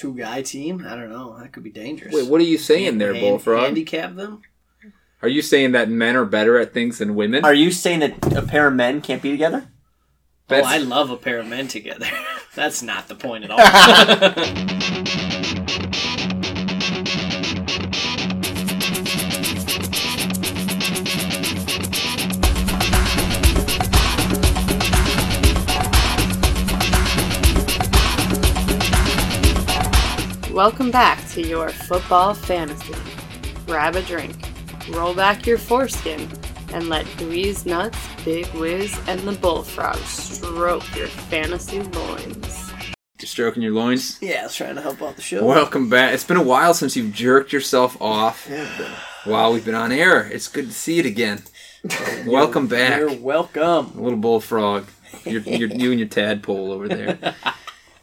two guy team. I don't know. That could be dangerous. Wait, what are you saying there, Hand- Bullfrog? Handicap them. Are you saying that men are better at things than women? Are you saying that a pair of men can't be together? Oh, I love a pair of men together. That's not the point at all. Welcome back to your football fantasy. Grab a drink, roll back your foreskin, and let Dweez Nuts, Big Wiz, and the Bullfrog stroke your fantasy loins. You're stroking your loins. yeah, I was trying to help out the show. Welcome back. It's been a while since you've jerked yourself off while we've been on air. It's good to see it again. Welcome back, You're welcome. little bullfrog. You're, you're, you and your tadpole over there.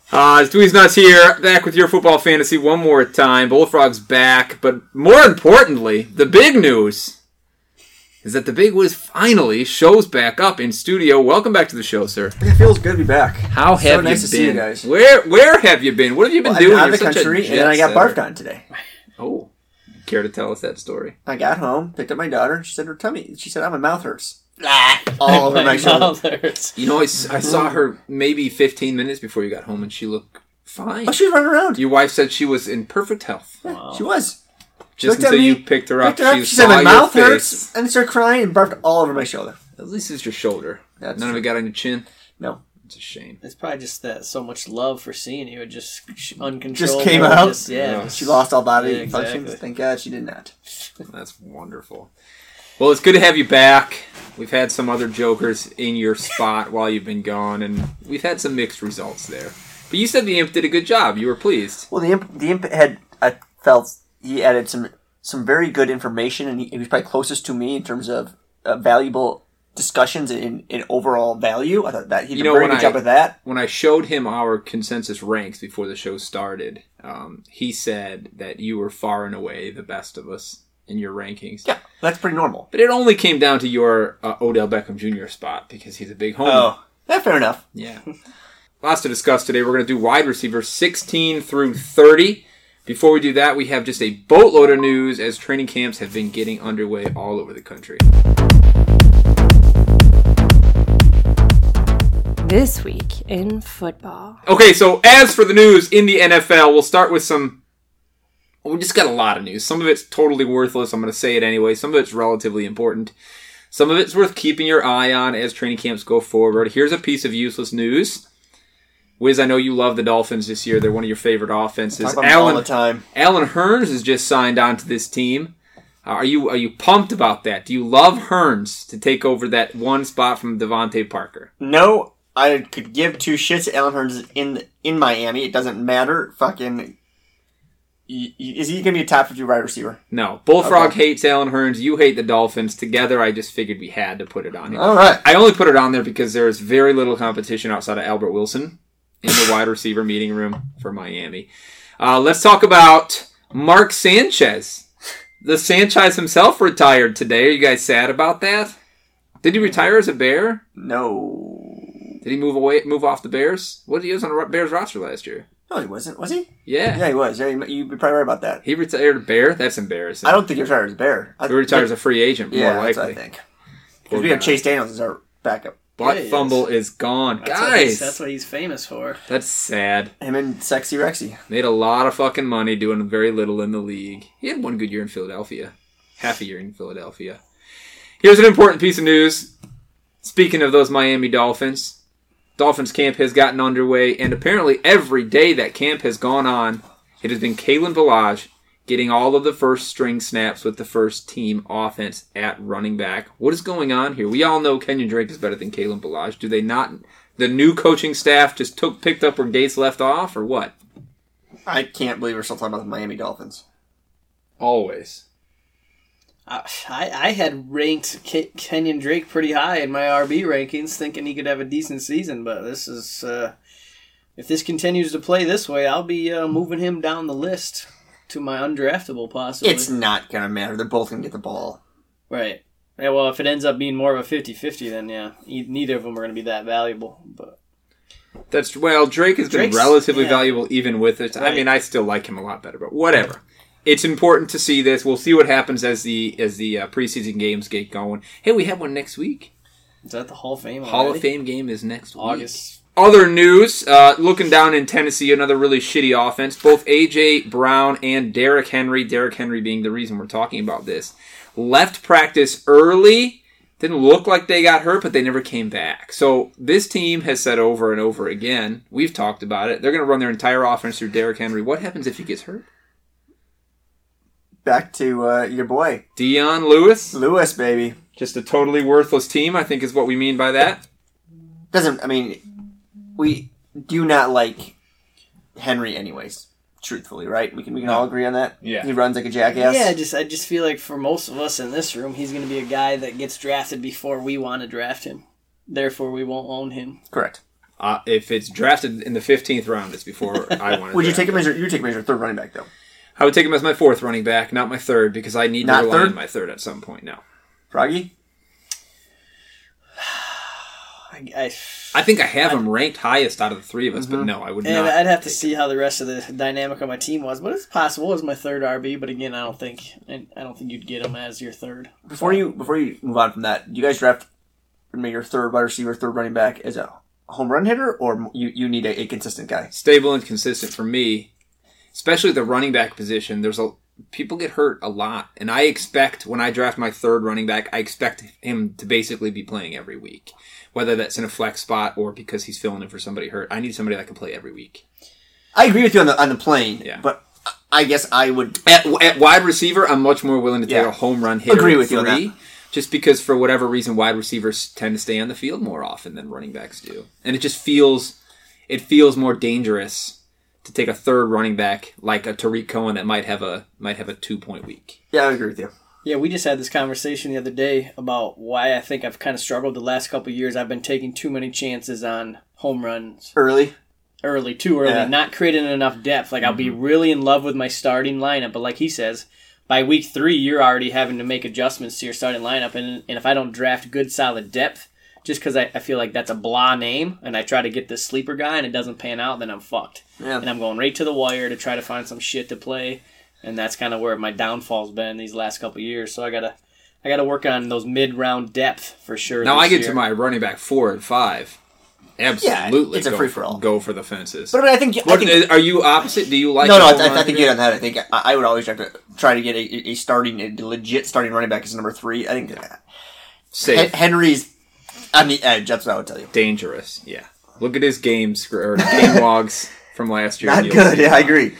Uh, it's Dweez Nuts here, back with your football fantasy one more time. Bullfrog's back, but more importantly, the big news is that the Big Wiz finally shows back up in studio. Welcome back to the show, sir. It feels good to be back. How So have so nice you to see you guys. Where where have you been? What have you been Well, doing? I'm out of the You're such a country, and then I got setter. barfed on today. Oh, care to tell us that story? I got home, picked up my daughter. She said her tummy. She said, "I'm "Oh, my mouth hurts." All over my shoulder. mouth. You know, I, s- I saw her maybe 15 minutes before you got home, and she looked fine. Oh, she was running around. Your wife said she was in perfect health. Wow. She was. Just looked at until me, you picked her up, Picked her up. she, She saw said, "My your mouth face. hurts," and started crying and barfed all over my shoulder. At least it's your shoulder. That's None of it got on your chin. No. It's a shame. It's probably just that so much love for seeing you. It just sh- uncontrollable. came out? Just, yeah. Yeah. She lost all body Yeah, exactly. functions. Thank God she did not. That's wonderful. Well, it's good to have you back. We've had some other jokers in your spot while you've been gone, and we've had some mixed results there. But you said the imp did a good job. You were pleased. Well, the imp, the imp had I felt he added some some very good information, and he, he was probably closest to me in terms of uh, valuable discussions in, in overall value. I thought that he did You know, a very good job I- with that. when I showed him our consensus ranks before the show started, um, he said that you were far and away the best of us in your rankings. Yeah, that's pretty normal. But it only came down to your uh, Odell Beckham Jr. spot because he's a big homer. Oh, yeah, fair enough. Yeah. Lots to discuss today. We're going to do wide receiver 16 through 30. Before we do that, we have just a boatload of news as training camps have been getting underway all over the country. This week in football. Okay, so as for the news in the NFL, we'll start with some. We just got a lot of news. Some of it's totally worthless. I'm going to say it anyway. Some of it's relatively important. Some of it's worth keeping your eye on as training camps go forward. Here's a piece of useless news. Wiz, I know you love the Dolphins this year. They're one of your favorite offenses. Him all Alan, the time. Allen Hurns has just signed on to this team. Are you are you pumped about that? Do you love Hurns to take over that one spot from DeVante Parker? No, I could give two shits. Allen Hurns in in Miami. It doesn't matter. Fucking. Is he gonna be a top fifty wide receiver? No. Bullfrog Okay. hates Allen Hurns. You hate the Dolphins. Together, I just figured we had to put it on here. All right. I only put it on there because there is very little competition outside of Albert Wilson in the wide receiver meeting room for Miami. Uh, let's talk about Mark Sanchez. The Sanchez himself retired today. Are you guys sad about that? Did he retire as a Bear? No. Did he move away, move off the Bears? What did he use on the Bears roster last year? No, he wasn't. Was he? Yeah, Yeah, he was. Yeah, you- you're probably right about that. he retired a Bear. That's embarrassing. I don't think he retired as a bear. I, He retired as a free agent, Yeah, more that's likely. what I think. Because we have. Chase Daniels as our backup. Butt Yeah, fumble is gone, That's what he's- guys. that's what he's famous for. That's sad. Him and Sexy Rexy. Made a lot of fucking money doing very little in the league. He had one good year in Philadelphia, half a year in Philadelphia. Here's an important piece of news. Speaking of those Miami Dolphins, Dolphins camp has gotten underway, and apparently every day that camp has gone on, it has been Kalen Ballage getting all of the first string snaps with the first team offense at running back. What is going on here? We all know Kenyon Drake is better than Kalen Ballage. Do they not? The new coaching staff just took picked up where Gase left off, or what? I can't believe we're still talking about the Miami Dolphins. Always. I, I I had ranked Ke- Kenyon Drake pretty high in my RB rankings, thinking he could have a decent season. But this is, uh, if this continues to play this way, I'll be uh, moving him down the list to my undraftable possibly. It's not going to matter. They're both going to get the ball. right. Yeah, well, if it ends up being more of a 50-50, then yeah, e- neither of them are going to be that valuable. But That's well, Drake has been relatively yeah. valuable even with it. I mean, I still like him a lot better, but whatever. It's important to see this. We'll see what happens as the as the uh, preseason games get going. Hey, we have one next week. Is that the Hall of Fame? Hall of? Fame game is next week. August. Other news, uh, looking down in Tennessee, another really shitty offense. Both AJ Brown and Derrick Henry, Derrick Henry being the reason we're talking about this, left practice early. Didn't look like they got hurt, but they never came back. So this team has said over and over again, we've talked about it. They're going to run their entire offense through Derrick Henry. What happens if he gets hurt? Back to uh, your boy Dion Lewis, Lewis, baby. just a totally worthless team. I think is what we mean by that. Doesn't I mean we do not like Henry anyways. Truthfully, right? We can we can all agree on that. Yeah. he runs like a jackass. Yeah, I just I just feel like for most of us in this room, he's going to be a guy that gets drafted before we want to draft him. Therefore, we won't own him. correct. Uh, if it's drafted in the fifteenth round, it's before I want to. Would you take him as your you take him as your third running back though? I would take him as my fourth running back, not my third, because I need Not to rely third? on my third at some point now. Froggy? I, I, I think I have him ranked highest out of the three of us, but mm-hmm. no, I would and not. I'd have to see how the rest of the dynamic of my team was, but it's possible as my third RB. But again, I don't think I I don't think you'd get him as your third. Before you before you move on from that, do you guys draft maybe your third wide receiver, third running back as a home run hitter, or you, you need a, a consistent guy? Stable and consistent for me, especially the running back position. There's a people get hurt a lot, and I expect when I draft my third running back, I expect him to basically be playing every week, whether that's in a flex spot or because he's filling in for somebody hurt. I need somebody that can play every week. I agree with you on the on the plane, Yeah. but I guess I would. At, at wide receiver, I'm much more willing to take Yeah. a home run hitter. Agree with you on three, that. Just because, for whatever reason, wide receivers tend to stay on the field more often than running backs do, and it just feels it feels more dangerous to take a third running back like a Tarik Cohen that might have a might have a two point week. Yeah, I agree with you. Yeah, we just had this conversation the other day about why I think I've kind of struggled the last couple of years. I've been taking too many chances on home runs Early, early, too early, Yeah. Mm-hmm. not creating enough depth. Like I'll be really in love with my starting lineup, but like he says, by week three you're already having to make adjustments to your starting lineup, and and if I don't draft good solid depth, just because I, I feel like that's a blah name, and I try to get this sleeper guy and it doesn't pan out, then I'm fucked, yeah. and I'm going right to the wire to try to find some shit to play, and that's kind of where my downfall's been these last couple years. So I gotta. I got to work on those mid-round depth for sure. Now this I get year. to my running back four and five. Absolutely, it's a free-for-all. Go for the fences. But I, mean, I think I think uh, are you opposite? Do you like? no, no. I, I think hitter? you on that. I think I, I would always try to try to get a, a starting, a legit starting running back as number three. I think uh, Safe. Hen- Henry's on the edge. That's what I would tell you. dangerous. Yeah. Look at his game sc- or game logs from last year. Not good. Yeah, I agree.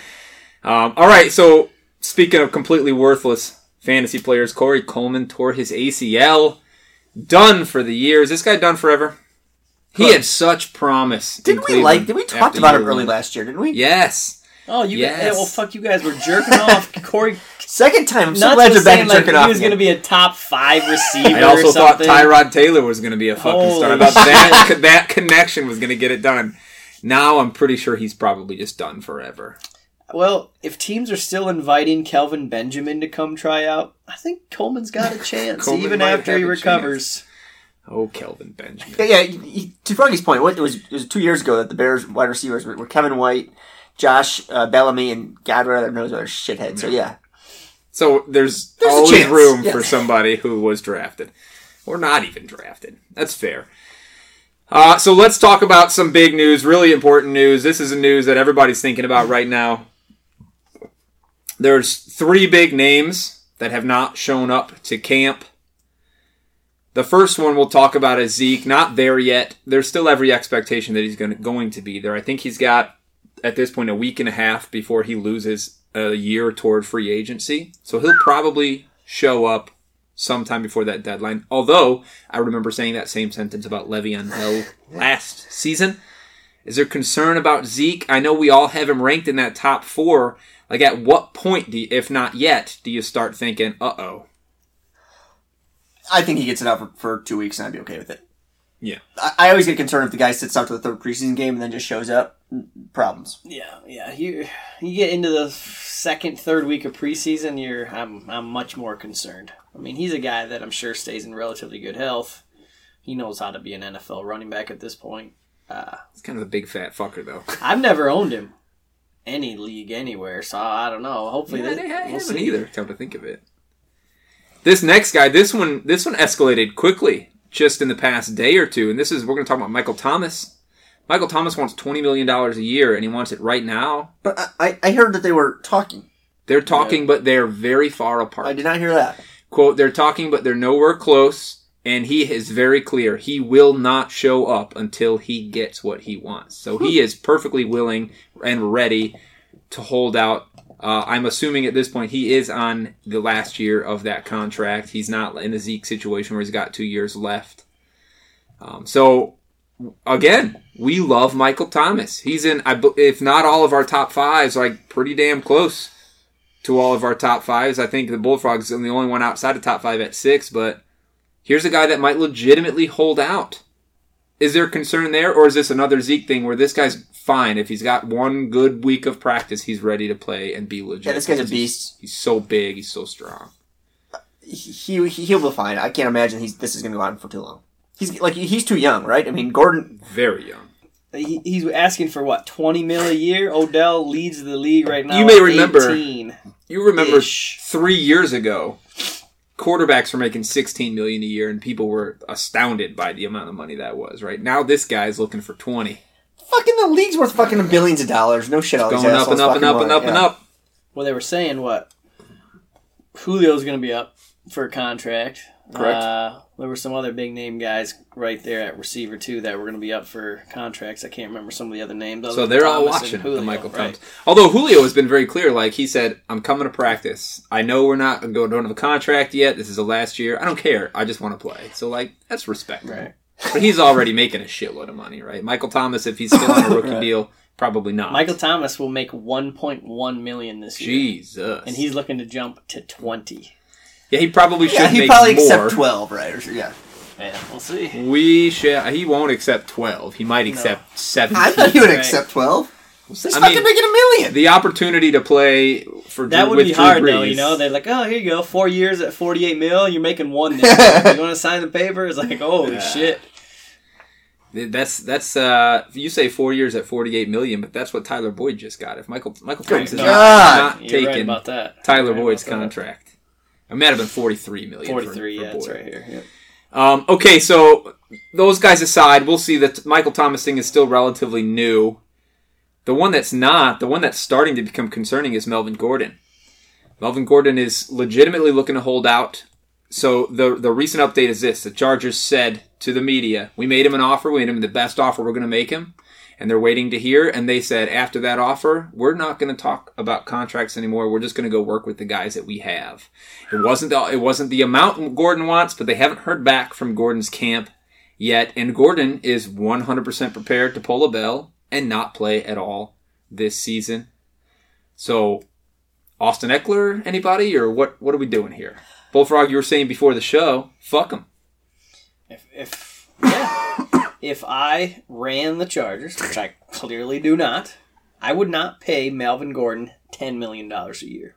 Um, all right. So speaking of completely worthless fantasy players, Corey Coleman tore his ACL. Done for the year. Is this guy done forever? He had such promise. Didn't we like? Did we talk after about him early last year? Didn't we? Yes. Oh, you Yes. yeah, well, fuck you guys were jerking off Corey Second time. I'm so glad you're back saying and like jerking he was going to be a top five receiver. I also or thought. Tyrod Taylor was going to be a fucking Holy star. I thought that that connection was going to get it done. Now I'm pretty sure he's probably just done forever. Well, if teams are still inviting Kelvin Benjamin to come try out, I think Coleman's got a chance, even after he a recovers. Oh, Kelvin Benjamin. Yeah, yeah. he- he- To Froggy's point, what it was it was two years ago that the Bears wide receivers were, were Kevin White, Josh uh, Bellamy, and God rather knows other shithead. So yeah, So there's, There's always room yeah. for somebody who was drafted, or not even drafted. That's fair. Uh, so let's talk about some big news, really important news. This is a news that everybody's thinking about right now. There's three big names that have not shown up to camp. The first one we'll talk about is Zeke. Not there yet. There's still every expectation that he's going to, going to be there. I think he's got at this point a week and a half before he loses a year toward free agency. So he'll probably show up sometime before that deadline. Although I remember saying that same sentence about Le'Veon Bell last season. Is there concern about Zeke? I know we all have him ranked in that top four. Like, at what point, do you, if not yet, do you start thinking, "Uh oh"? I think he gets it out for, for two weeks, and I'd be okay with it. Yeah. I, I always get concerned if the guy sits out to the third preseason game and then just shows up. Problems. Yeah, yeah. You you get into the second, third week of preseason, you're I'm I'm much more concerned. I mean, he's a guy that I'm sure stays in relatively good health. He knows how to be an NFL running back at this point. Uh, He's kind of a big fat fucker though. I've never owned him any league anywhere, so I don't know. Hopefully, Yeah, this, they ha- we'll haven't see. either. Come to think of it, this next guy, this one, this one escalated quickly just in the past day or two, and this is we're going to talk about Michael Thomas. Michael Thomas wants twenty million dollars a year, and he wants it right now. But I, I- I heard that they were talking. They're talking, but they're very far apart. I did not hear that. quote they're talking but they're nowhere close and he is very clear he will not show up until he gets what he wants so he is perfectly willing and ready to hold out uh, i'm assuming at this point he is on the last year of that contract he's not in a zeke situation where he's got two years left um, so again we love michael thomas he's in if not all of our top fives like pretty damn close to all of our top fives. I think the Bullfrogs are the only one outside of top five at six, but here's a guy that might legitimately hold out. Is there concern there, or is this another Zeke thing where this guy's fine? If he's got one good week of practice, he's ready to play and be legit. Yeah, this guy's a because he's- beast. He's so big, he's so strong. He, he he'll be fine. I can't imagine he's this is going to go on for too long. He's like he's too young, right? I mean, Gordon. Very young. He, he's asking for what twenty mil a year. Odell leads the league right now. You may remember- You remember Ish. three years ago, quarterbacks were making 16 million a year, and people were astounded by the amount of money that was. Right now, this guy's looking for 20, Fucking the league's worth fucking billions of dollars. No shit. all going up and up and up and up and yeah. up. Well, they were saying what Julio's going to be up for a contract. Correct. Uh, there were some other big name guys right there at receiver too that were going to be up for contracts. I can't remember some of the other names. other So they're all watching Julio, the Michael right. Thomas. Although Julio has been very clear, like he said, "I'm coming to practice. I know we're not going to have a contract yet. This is the last year. I don't care. I just want to play." So like that's respectable. Right. But he's already making a shitload of money, right? Michael Thomas, if he's still on a rookie Right. deal, probably not. Michael Thomas will make 1.1 million this year, Jesus, and he's looking to jump to 20. Yeah, he probably should Yeah, he make probably more. accept twelve, right? Or, yeah. Yeah, we'll see. We should. He won't accept twelve. He might accept seventeen. I thought he would Right. accept twelve. He's I fucking mean, making a million. the opportunity to play for That Drew- would with be Drew hard though, you know. They're like, "Oh, here you go, four years at 48 mil. You're making one. This you want to sign the paper?" It's like, "Holy Yeah. shit!" That's that's uh you say four years at forty eight million, but that's what Tyler Boyd just got. If Michael Michael Thomas is not, not You're right taking about that. Tyler right Boyd's about contract, it might have been forty three million. 43. for, yeah, it's right here. Yep. Um, okay, so those guys aside, we'll see that Michael Thomas thing is still relatively new. The one that's not, the one that's starting to become concerning is Melvin Gordon. Melvin Gordon is legitimately looking to hold out. So the the recent update is this: the Chargers said to the media, "We made him an offer. We made him the best offer we're going to make him." And they're waiting to hear. And they said, after that offer, we're not going to talk about contracts anymore. We're just going to go work with the guys that we have. It wasn't the, it wasn't the amount Gordon wants, but they haven't heard back from Gordon's camp yet. And Gordon is 100% prepared to pull a bell and not play at all this season. So, Austin Ekeler, anybody, or what? What are we doing here? Bullfrog, you were saying before the show, fuck him. If, if yeah, if I ran the Chargers, which I clearly do not, I would not pay Melvin Gordon ten million dollars a year.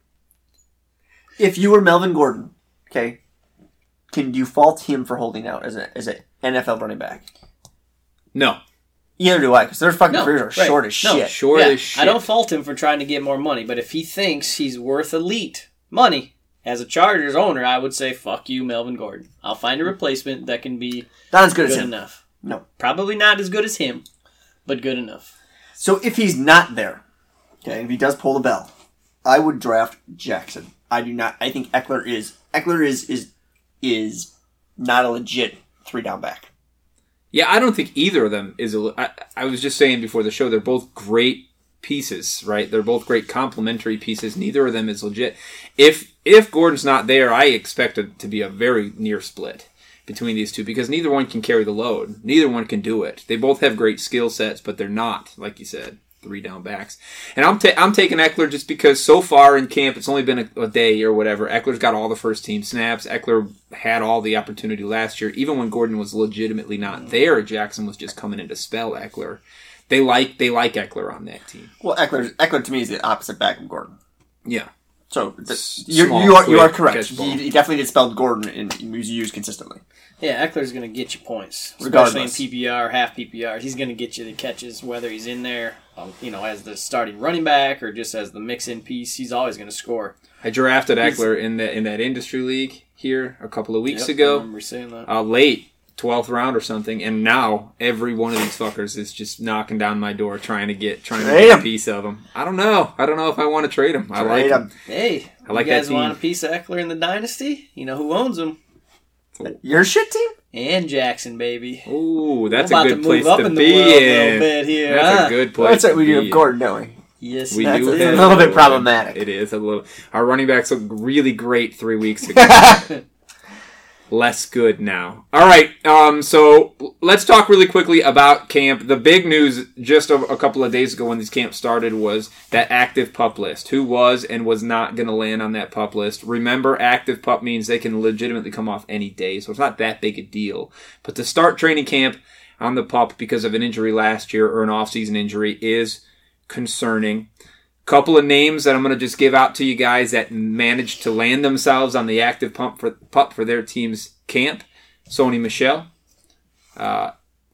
If you were Melvin Gordon, okay, can you fault him for holding out as a as an NFL running back? No, Either do I, because their fucking No, careers are right. short as No, shit. short Yeah, as shit. I don't fault him for trying to get more money, but if he thinks he's worth elite money as a Chargers owner, I would say fuck you, Melvin Gordon. I'll find a replacement that can be Not as good as him. enough. No. Probably not as good as him, but good enough. So if he's not there, okay, if he does pull the bell, I would draft Jackson. I do not. I think Ekeler is Ekeler is is is not a legit three down back. Yeah, I don't think either of them is. A, I, I was just saying before the show, they're both great pieces, right? They're both great complementary pieces. Neither of them is legit. If if Gordon's not there, I expect it to be a very near split between these two because neither one can carry the load. Neither one can do it. They both have great skill sets, but they're not, like you said, three down backs. And I'm ta- I'm taking Ekeler just because so far in camp it's only been a, a day or whatever. Ekeler's got all the first team snaps. Ekeler had all the opportunity last year, even when Gordon was legitimately not mm. there. Jackson was just coming in to spell Ekeler. They like they like Ekeler on that team. Well, Ekeler Ekeler to me is the opposite back of Gordon. Yeah. So th- S- you small, you are you are correct. catch He, he definitely did spell Gordon and he was used consistently. Yeah, Ekeler's going to get you points, Regardless. especially in PPR, half PPR. He's going to get you the catches, whether he's in there, um, you know, as the starting running back or just as the mix-in piece. He's always going to score. I drafted He's- Ekeler in that in that industry league here a couple of weeks Yep, I ago. remember saying that. uh, late twelfth round or something, and now every one of these fuckers is just knocking down my door trying to get trying to Trade get a piece of them. I don't know. I don't know if I want to trade them. I like Trade him. him. Hey, I like you guys that want a piece of Ekeler in the dynasty? You know who owns them? Your shit team? And Jackson, baby. Ooh, that's a good to place to in be world in. That's huh? a good place. That's what we do be with. Gordon, don't? Yes, We That's do a have little bit problematic. It is a little. Our running backs look really great three weeks ago. less good now. All right, um, so let's talk really quickly about camp. The big news just a, a couple of days ago when these camps started was that active pup list. Who was and was not going to land on that pup list? Remember, active pup means they can legitimately come off any day, so it's not that big a deal. But to start training camp on the pup because of an injury last year or an off-season injury is concerning couple of names that I'm going to just give out to you guys that managed to land themselves on the active pump for pup for their team's camp. Sony Michel, uh,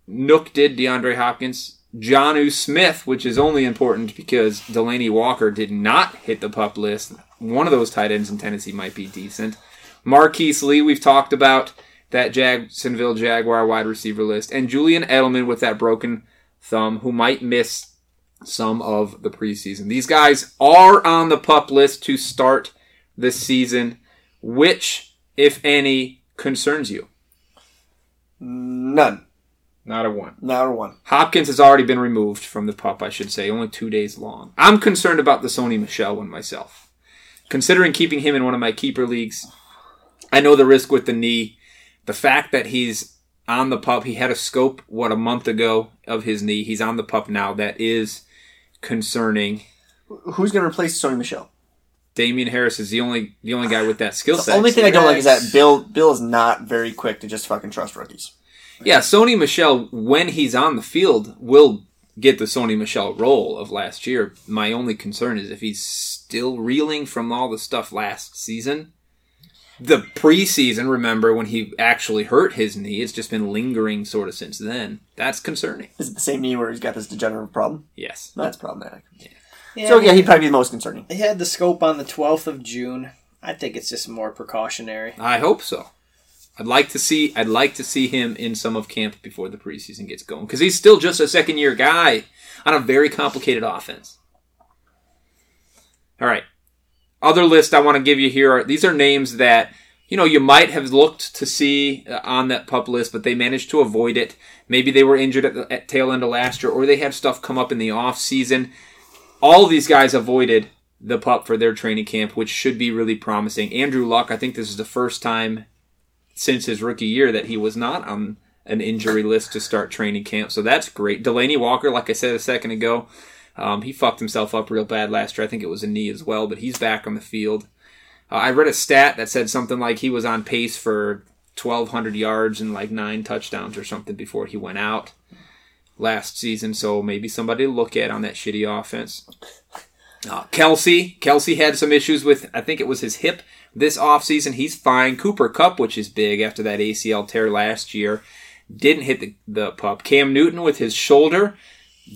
Nuk did DeAndre Hopkins, Jonnu Smith, which is only important because Delanie Walker did not hit the pup list. One of those tight ends in Tennessee might be decent. Marquise Lee, we've talked about that Jacksonville Jaguar wide receiver list, and Julian Edelman with that broken thumb, who might miss some of the preseason. These guys are on the pup list to start the season. Which, if any, concerns you? None. Not a one. Not a one. Hopkins has already been removed from the pup, I should say, only two days long. I'm concerned about the Sony Michel one myself. Considering keeping him in one of my keeper leagues, I know the risk with the knee. The fact that he's on the pup, he had a scope, what, a month ago of his knee. He's on the pup now. That is concerning. Who's going to replace Sony Michel? Damien Harris is the only the only guy with that skill set. The only thing I don't like is that Bill Bill is not very quick to just fucking trust rookies. Yeah, Sony Michel, when he's on the field, will get the Sony Michel role of last year. My only concern is if he's still reeling from all the stuff last season. The preseason, remember, when he actually hurt his knee, it's just been lingering sort of since then. That's concerning. Is it the same knee where he's got this degenerative problem? Yes. That's problematic. Yeah, So yeah, he'd probably be the most concerning. They had the scope on the 12th of June. I think it's just more precautionary. I hope so. I'd like to see I'd like to see him in some of camp before the preseason gets going because he's still just a second year guy on a very complicated offense. All right. Other list I want to give you here are these are names that you know you might have looked to see uh, on that pup list, but they managed to avoid it. Maybe they were injured at the at tail end of last year, or they had stuff come up in the off season. All these guys avoided the pup for their training camp, which should be really promising. Andrew Luck, I think this is the first time since his rookie year that he was not on an injury list to start training camp. So that's great. Delanie Walker, like I said a second ago, um, he fucked himself up real bad last year. I think it was a knee as well, but he's back on the field. Uh, I read a stat that said something like he was on pace for 1,200 yards and like nine touchdowns or something before he went out last season. So maybe somebody to look at on that shitty offense. Uh, Kelce, Kelce had some issues with, I think it was his hip this offseason. He's fine. Cooper Kupp, which is big after that ACL tear last year, didn't hit the, the pup. Cam Newton with his shoulder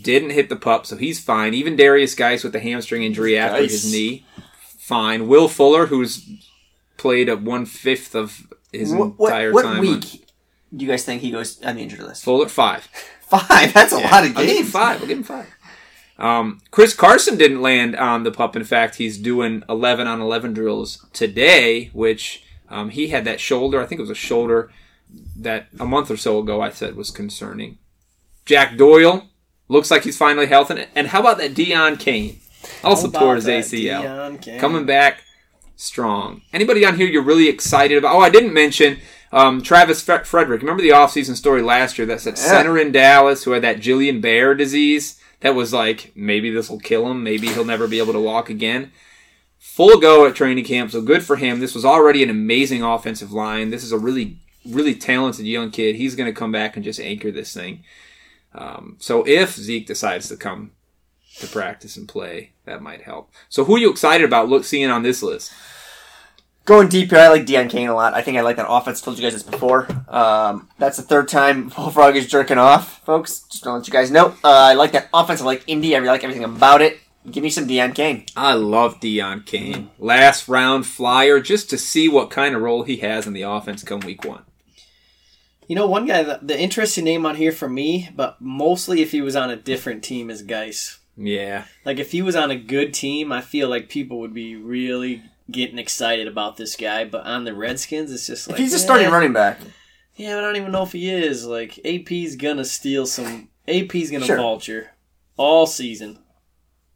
didn't hit the pup, so he's fine. Even Derrius Guice with the hamstring injury after his knee, fine. Will Fuller, who's played a one fifth of his What, what, entire what time. on- week do you guys think he goes on the injury list? Fuller five. Five. That's a lot of I'll give him games. five. I'll give him five. Um, Chris Carson didn't land on the pup. In fact, he's doing 11 on 11 drills today, which um, he had that shoulder. I think it was a shoulder that a month or so ago I said was concerning. Jack Doyle looks like he's finally healthy. And how about that Deon Cain? Also tore his ACL. Coming back strong. Anybody on here you're really excited about? Oh, I didn't mention um, Travis Fre- Frederick. Remember the offseason story last year that said Yeah. center in Dallas who had that Guillain-Barré disease? That was like, maybe this will kill him. Maybe he'll never be able to walk again. Full go at training camp, so good for him. This was already an amazing offensive line. This is a really, really talented young kid. He's going to come back and just anchor this thing. Um, so if Zeke decides to come to practice and play. That might help. So, who are you excited about look seeing on this list? Going deep here, I like Deon Cain a lot. I think I like that offense. Told you guys this before. Um, that's the third time Bullfrog is jerking off, folks. Just to let you guys know. Uh, I like that offense. I like Indy. I really like everything about it. Give me some Deion Kane. I love Deon Cain. Last round flyer, just to see what kind of role he has in the offense come week one. You know, one guy, the, the interesting name on here for me, but mostly if he was on a different team, is Guice. Yeah. Like if he was on a good team, I feel like people would be really getting excited about this guy. But on the Redskins, it's just like If he's a starting running back, Yeah, but I don't even know if he is. Like AP's gonna steal some. AP's gonna Sure. vulture all season.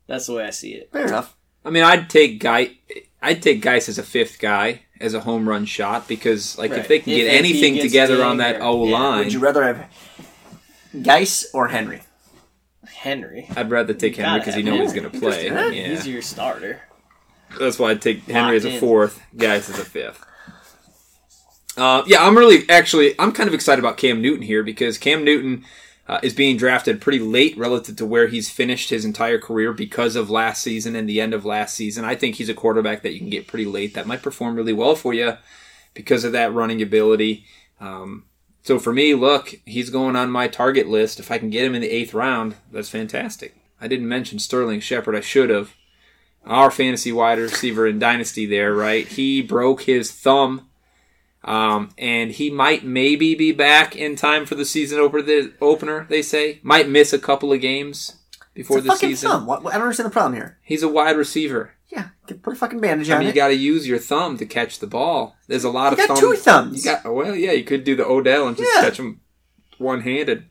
That's the way I see it. fair enough. I mean, I'd take Guy. I'd take Guice as a fifth guy as a home run shot because, like, if they can If get AP anything gets together on that Dinger, O yeah. line, Would you rather have Guice or Henry? Henry. I'd rather take Henry because you have know he's going to play. Yeah. Yeah, He's your starter. that's why I'd take Henry as a Locked in. fourth, Guice as a fifth. Uh, yeah, I'm really actually I'm kind of excited about Cam Newton here because Cam Newton uh, is being drafted pretty late relative to where he's finished his entire career because of last season and the end of last season. I think he's a quarterback that you can get pretty late that might perform really well for you because of that running ability. Um, so for me, look, he's going on my target list. If I can get him in the eighth round, that's fantastic. I didn't mention Sterling Shepard. I should have. Our fantasy wide receiver in Dynasty there, right? He broke his thumb um, and he might maybe be back in time for the season opener. The opener, they say, might miss a couple of games before the season. thumb. What, I don't understand the problem here. He's a wide receiver. Yeah, put a fucking bandage I on mean, you got to use your thumb to catch the ball. There's a lot You of got thumb- two thumbs. You got well, yeah. You could do the Odell and just Yeah. catch him one handed.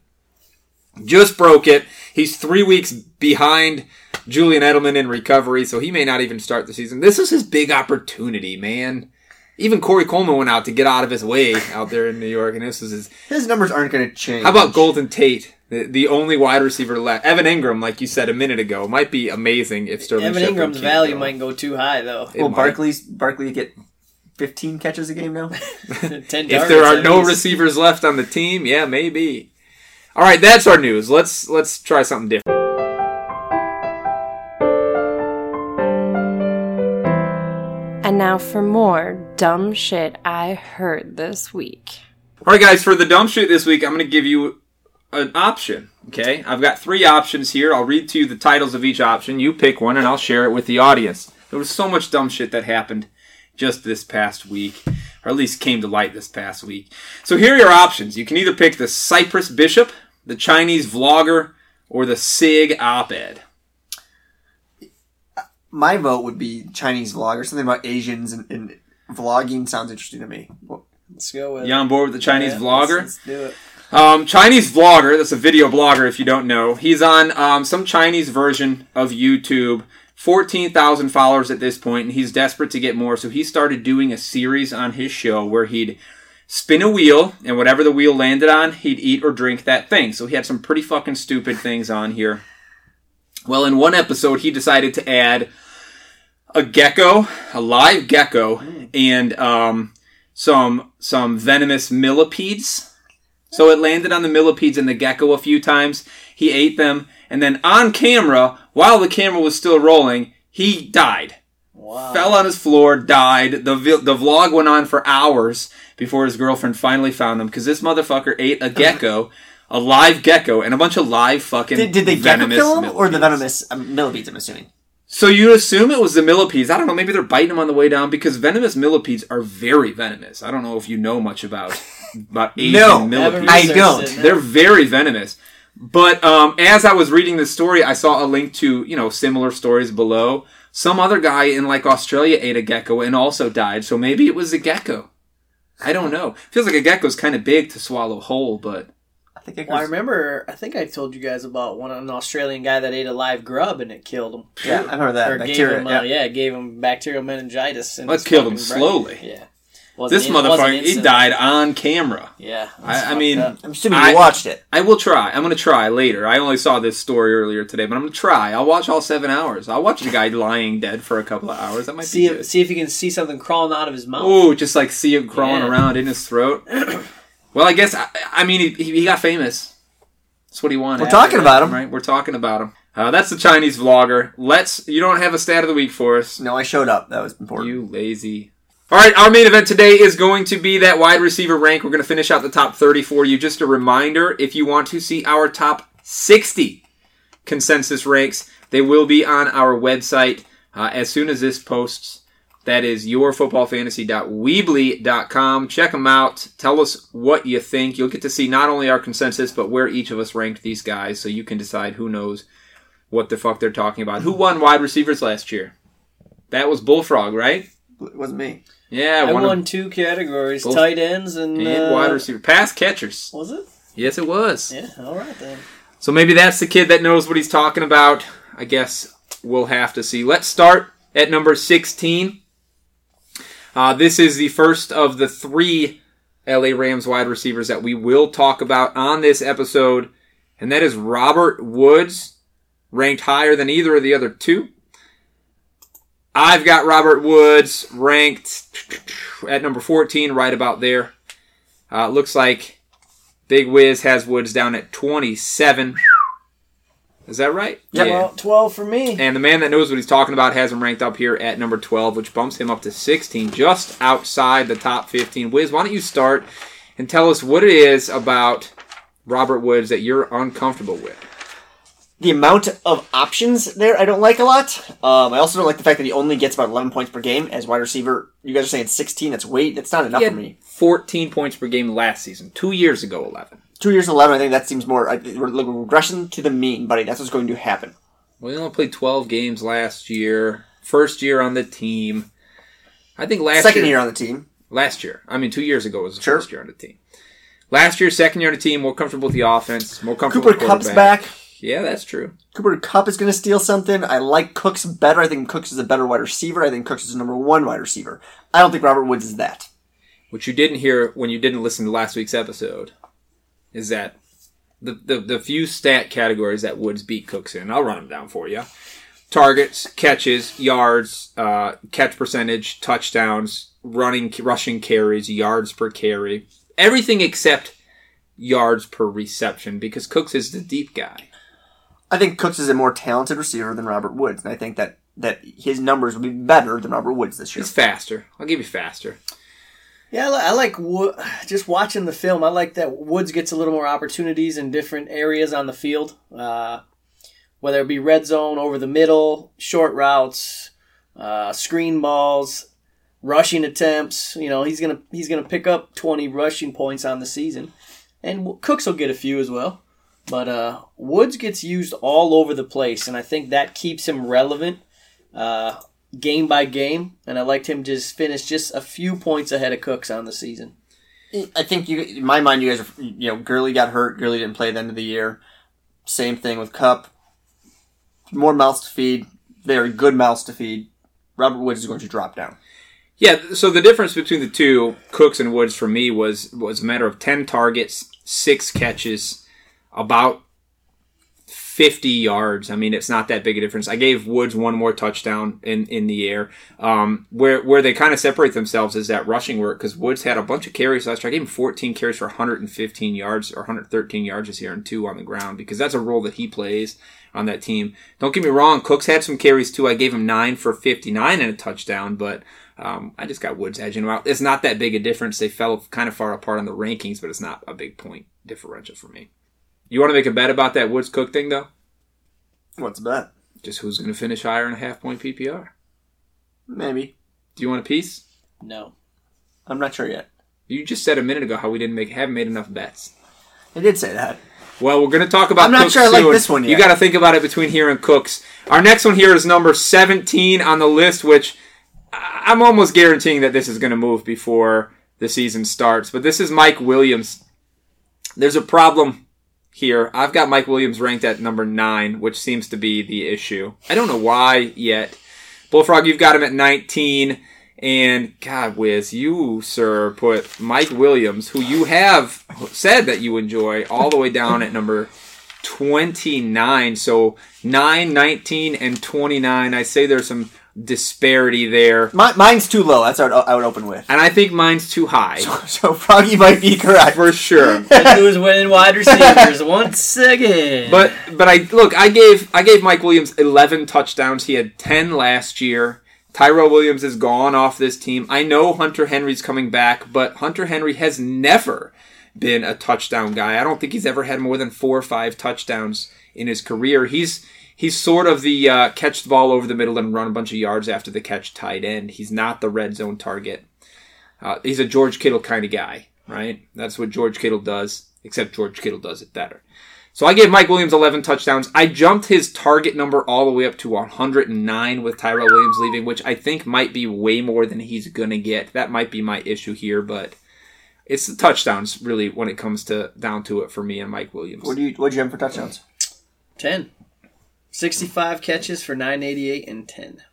Just broke it. He's three weeks behind Julian Edelman in recovery, so he may not even start the season. This is his big opportunity, man. Even Corey Coleman went out to get out of his way out there in New York, and this is his. His numbers aren't going to change. How about Golden Tate, the, the only wide receiver left? Evan Engram, like you said a minute ago, might be amazing if Sterling. Evan Shepard Engram's can't value go. might go too high though. It Will might. Barkley's Barkley get 15 catches a game now? Ten If there are no least. receivers left on the team, yeah, maybe. All right, that's our news. Let's let's try something different. And now for more dumb shit I heard this week. All right, guys, for the dumb shit this week, I'm going to give you an option. Okay, I've got three options here. I'll read to you the titles of each option. You pick one, and I'll share it with the audience. There was so much dumb shit that happened just this past week, or at least came to light this past week. So here are your options. You can either pick the Cypress Bishop, the Chinese vlogger, or the Sig op-ed. My vote would be Chinese vlogger. Something about Asians and, and vlogging sounds interesting to me. Let's go with You on board with the Chinese Yeah, vlogger? Let's, let's do it. Um, Chinese vlogger, that's a video blogger if you don't know. He's on um, some Chinese version of YouTube. 14,000 followers at this point, and he's desperate to get more. So he started doing a series on his show where he'd spin a wheel, and whatever the wheel landed on, he'd eat or drink that thing. So he had some pretty fucking stupid things on here. Well, in one episode, he decided to add a gecko, a live gecko, and um, some some venomous millipedes. So it landed on the millipedes and the gecko a few times. He ate them, and then on camera, while the camera was still rolling, he died. Wow. Fell on his floor, died. The the vlog went on for hours before his girlfriend finally found him because this motherfucker ate a gecko, a live gecko, and a bunch of live fucking did, did they gecko venomous kill him or the venomous um, millipedes? I'm assuming. So you assume it was the millipedes. I don't know. Maybe they're biting them on the way down because venomous millipedes are very venomous. I don't know if you know much about about Asian No, millipedes. I don't. They're very venomous. But um, as I was reading this story, I saw a link to you know similar stories below. Some other guy in like Australia ate a gecko and also died. So maybe it was a gecko. I don't know. Feels like a gecko's kind of big to swallow whole, but I think it Well, I remember. I think I told you guys about one an Australian guy that ate a live grub and it killed him. yeah, I remember that or bacteria. gave him, yeah. uh, yeah, it gave him bacterial meningitis. And That killed him slowly. Yeah, Wasn't this in- motherfucker he died on camera. Yeah, I- I mean- up. I'm assuming I- you watched it. I will try. I'm going to try later. I only saw this story earlier today, but I'm going to try. I'll watch all seven hours. I'll watch the guy lying dead for a couple of hours. That might see be if, good. see if you can see something crawling out of his mouth. Oh, just like see it crawling Yeah. around in his throat. well, I guess I, I mean he, he got famous. That's what he wanted. We're talking about him. right? We're talking about him. Uh, that's the Chinese vlogger. Let's. You don't have a stat of the week for us. No, I showed up. That was important. You lazy. All right, our main event today is going to be that wide receiver rank. We're going to finish out the top 30 for you. Just a reminder if you want to see our top 60 consensus ranks, they will be on our website uh, as soon as this posts. That is yourfootballfantasy.weebly.com. Check them out. Tell us what you think. You'll get to see not only our consensus, but where each of us ranked these guys so you can decide who knows what the fuck they're talking about. Who won wide receivers last year? That was Bullfrog, right? It wasn't me. Yeah, I one won two categories: Both- tight ends and, and uh, wide receiver. Pass catchers. Was it? Yes, it was. Yeah. All right then. So maybe that's the kid that knows what he's talking about. I guess we'll have to see. Let's start at number 16. Uh, this is the first of the three LA Rams wide receivers that we will talk about on this episode, and that is Robert Woods, ranked higher than either of the other two. I've got Robert Woods ranked at number 14, right about there. Uh, looks like Big Wiz has Woods down at 27. Is that right? Yep. Yeah. Well, twelve for me. And the man that knows what he's talking about has him ranked up here at number 12, which bumps him up to 16, just outside the top 15. Wiz, why don't you start and tell us what it is about Robert Woods that you're uncomfortable with? The amount of options there, I don't like a lot. Um, I also don't like the fact that he only gets about 11 points per game as wide receiver. You guys are saying 16. That's way. That's not enough He for me. 14 points per game last season. Two years ago, 11. Two years and 11. I think that seems more I- regression to the mean, buddy. That's what's going to happen. Well, he only played 12 games last year. First year on the team. I think last Second year, year on the team. Last year. I mean, two years ago was the Sure. first year on the team. Last year, second year on the team, more comfortable with the offense, more comfortable Cooper Kupp's back. Yeah, that's true. Cooper Kupp is going to steal something. I like Cooks better. I think Cooks is a better wide receiver. I think Cooks is a number one wide receiver. I don't think Robert Woods is that. What you didn't hear when you didn't listen to last week's episode is that the, the, the few stat categories that Woods beat Cooks in, I'll run them down for you. Targets, catches, yards, uh, catch percentage, touchdowns, running, rushing carries, yards per carry. Everything except yards per reception because Cooks is the deep guy. I think Cooks is a more talented receiver than Robert Woods, and I think that that his numbers will be better than Robert Woods this year. He's faster. I'll give you faster. Yeah, I, li- I like Wo- just watching the film. I like that Woods gets a little more opportunities in different areas on the field, uh, whether it be red zone, over the middle, short routes, uh, screen balls, rushing attempts. You know, he's gonna he's gonna pick up twenty rushing points on the season, and Cooks will get a few as well. But uh, Woods gets used all over the place, and I think that keeps him relevant. Uh, game by game, and I liked him just finish just a few points ahead of Cooks on the season. I think you, in my mind, you guys are, you know, Gurley got hurt. Gurley didn't play at the end of the year. Same thing with Kupp. More mouths to feed. Very good mouths to feed. Robert Woods is going to drop down. Yeah, so the difference between the two, Cooks and Woods, for me was was a matter of ten targets, six catches, about fifty yards. I mean, it's not that big a difference. I gave Woods one more touchdown in in the air. Um, where where they kind of separate themselves is that rushing work because Woods had a bunch of carries last year. I gave him fourteen carries for 115 yards or 113 yards this year and two on the ground because that's a role that he plays on that team. Don't get me wrong, Cooks had some carries too. I gave him nine for 59 and a touchdown, but um, I just got Woods edging him out. It's not that big a difference. They fell kind of far apart on the rankings, but it's not a big point differential for me. You want to make a bet about that Woods Cook thing though? What's bet? Just who's going to finish higher in a half point PPR? Maybe. Do you want a piece? No. I'm not sure yet. You just said a minute ago how we didn't make haven't made enough bets. I did say that. Well, we're going to talk about. I'm not Cooks sure I like soon. this one You got to think about it between here and Cooks. Our next one here is number 17 on the list, which I- I'm almost guaranteeing that this is going to move before the season starts. But this is Mike Williams. There's a problem here. I've got Mike Williams ranked at number nine, which seems to be the issue. I don't know why yet. Bullfrog, you've got him at 19. And God, Wiz, you, sir, put Mike Williams, who you have said that you enjoy, all the way down at number 29. So 9, 19, and 29. I say there's some disparity there. My, mine's too low. That's what I would open with. And I think mine's too high. So Froggy might be correct. For sure. Look who's winning wide receivers once again. But but I look, I gave I gave Mike Williams 11 touchdowns. He had 10 last year. Tyrell Williams is gone off this team. I know Hunter Henry's coming back, but Hunter Henry has never been a touchdown guy. I don't think he's ever had more than 4 or 5 touchdowns in his career. He's he's sort of the uh, catch the ball over the middle and run a bunch of yards after the catch tight end. He's not the red zone target. Uh, he's a George Kittle kind of guy, right? That's what George Kittle does, except George Kittle does it better. So I gave Mike Williams 11 touchdowns. I jumped his target number all the way up to 109 with Tyrell Williams leaving, which I think might be way more than he's going to get. That might be my issue here, but it's the touchdowns really when it comes to down to it for me and Mike Williams. What do you what'd you have for touchdowns? 10. 65 catches for 988 and 10.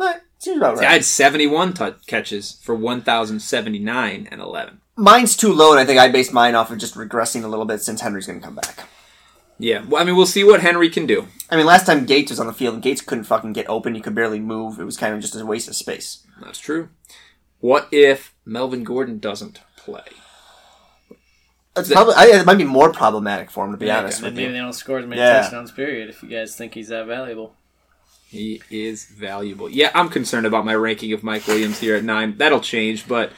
Eh, seems about See, I right. had 71 tou catches for 1,079 and 11. Mine's too low, and I think I based mine off of just regressing a little bit since Henry's going to come back. Yeah, well, I mean, we'll see what Henry can do. I mean, last time Gates was on the field, Gates couldn't fucking get open. He could barely move. It was kind of just a waste of space. That's true. What if Melvin Gordon doesn't play? It's probably I, it might be more problematic for him to be Yeah, honest okay. with Maybe you. they don't score as many Yeah. touchdowns, period, if you guys think he's that valuable. He is valuable. Yeah, I'm concerned about my ranking of Mike Williams here at nine. That'll change, but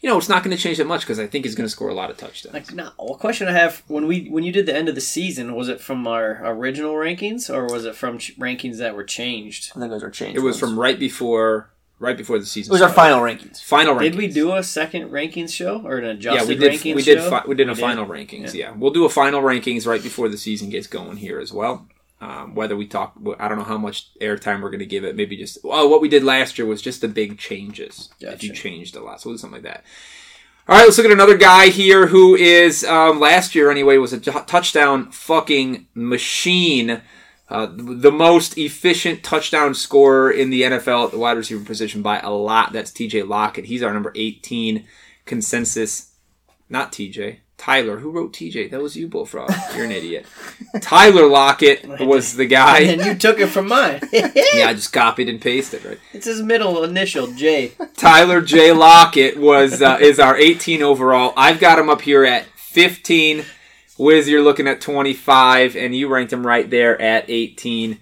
you know it's not going to change that much because I think he's going to score a lot of touchdowns. Like, now, a question I have when we when you did the end of the season, was it from our original rankings or was it from ch- rankings that were changed? I think those are changed. it was from right before, right before the season. It was our final rankings. final rankings. Did we do a second rankings show or an adjusted Yeah, we did. rankings We did. show? Fi- we did a We final rankings. Yeah. we'll do a final rankings right before the season gets going here as well. Um, whether we talk, I don't know how much airtime we're going to give it. Maybe just oh, what we did last year was just the big changes. If Gotcha. you changed a lot, so we'll do something like that. All right, let's look at another guy here who is um, last year anyway was a t- touchdown fucking machine. Uh, the most efficient touchdown scorer in the NFL at the wide receiver position by a lot. That's T.J. Lockett. He's our number 18 consensus. Not T.J. Tyler. Who wrote T.J.? That was you, Bullfrog. You're an idiot. Tyler Lockett was the guy. and you took it from mine. Yeah, I just copied and pasted right. It's his middle initial, J. Tyler J. Lockett was uh, is our 18 overall. I've got him up here at 15. Wiz, you're looking at 25, and you ranked him right there at 18.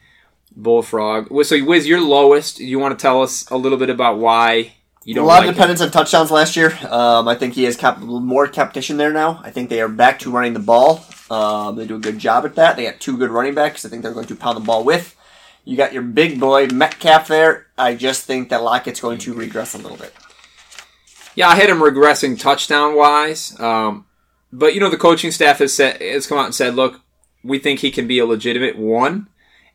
Bullfrog. So, Wiz, you're lowest. You want to tell us a little bit about why you don't a lot like of dependence on touchdowns last year. Um, I think he has cap- more competition there now. I think they are back to running the ball. Um, they do a good job at that. They got two good running backs. I think they're going to pound the ball with. You got your big boy Metcalf there. I just think that Lockett's going to regress a little bit. Yeah, I had him regressing touchdown wise. Um, but you know, the coaching staff has said has come out and said, look, we think he can be a legitimate one,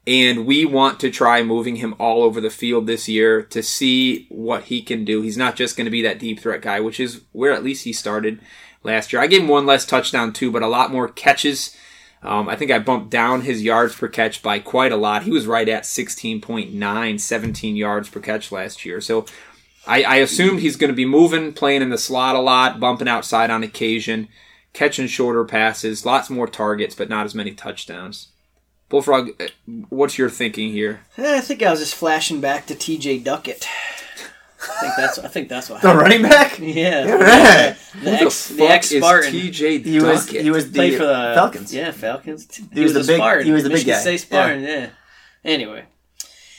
and we want to try moving him all over the field this year to see what he can do. He's not just going to be that deep threat guy, which is where at least he started last year. I gave him one less touchdown too, but a lot more catches. Um, I think I bumped down his yards per catch by quite a lot. He was right at 16.9, 17 yards per catch last year. So I, I assumed he's going to be moving, playing in the slot a lot, bumping outside on occasion, catching shorter passes, lots more targets, but not as many touchdowns. Bullfrog, uh, what's your thinking here? Eh, I think I was just flashing back to T.J. Duckett. I think that's. I think that's what. The happened. running back? Yeah, Yeah. the Who ex, the ex Spartan. TJ He was he was the Played for the Falcons. Yeah, Falcons. He, He was was, the the big- Spartan. he was the big Michigan guy. State Spartan. Yeah. Anyway,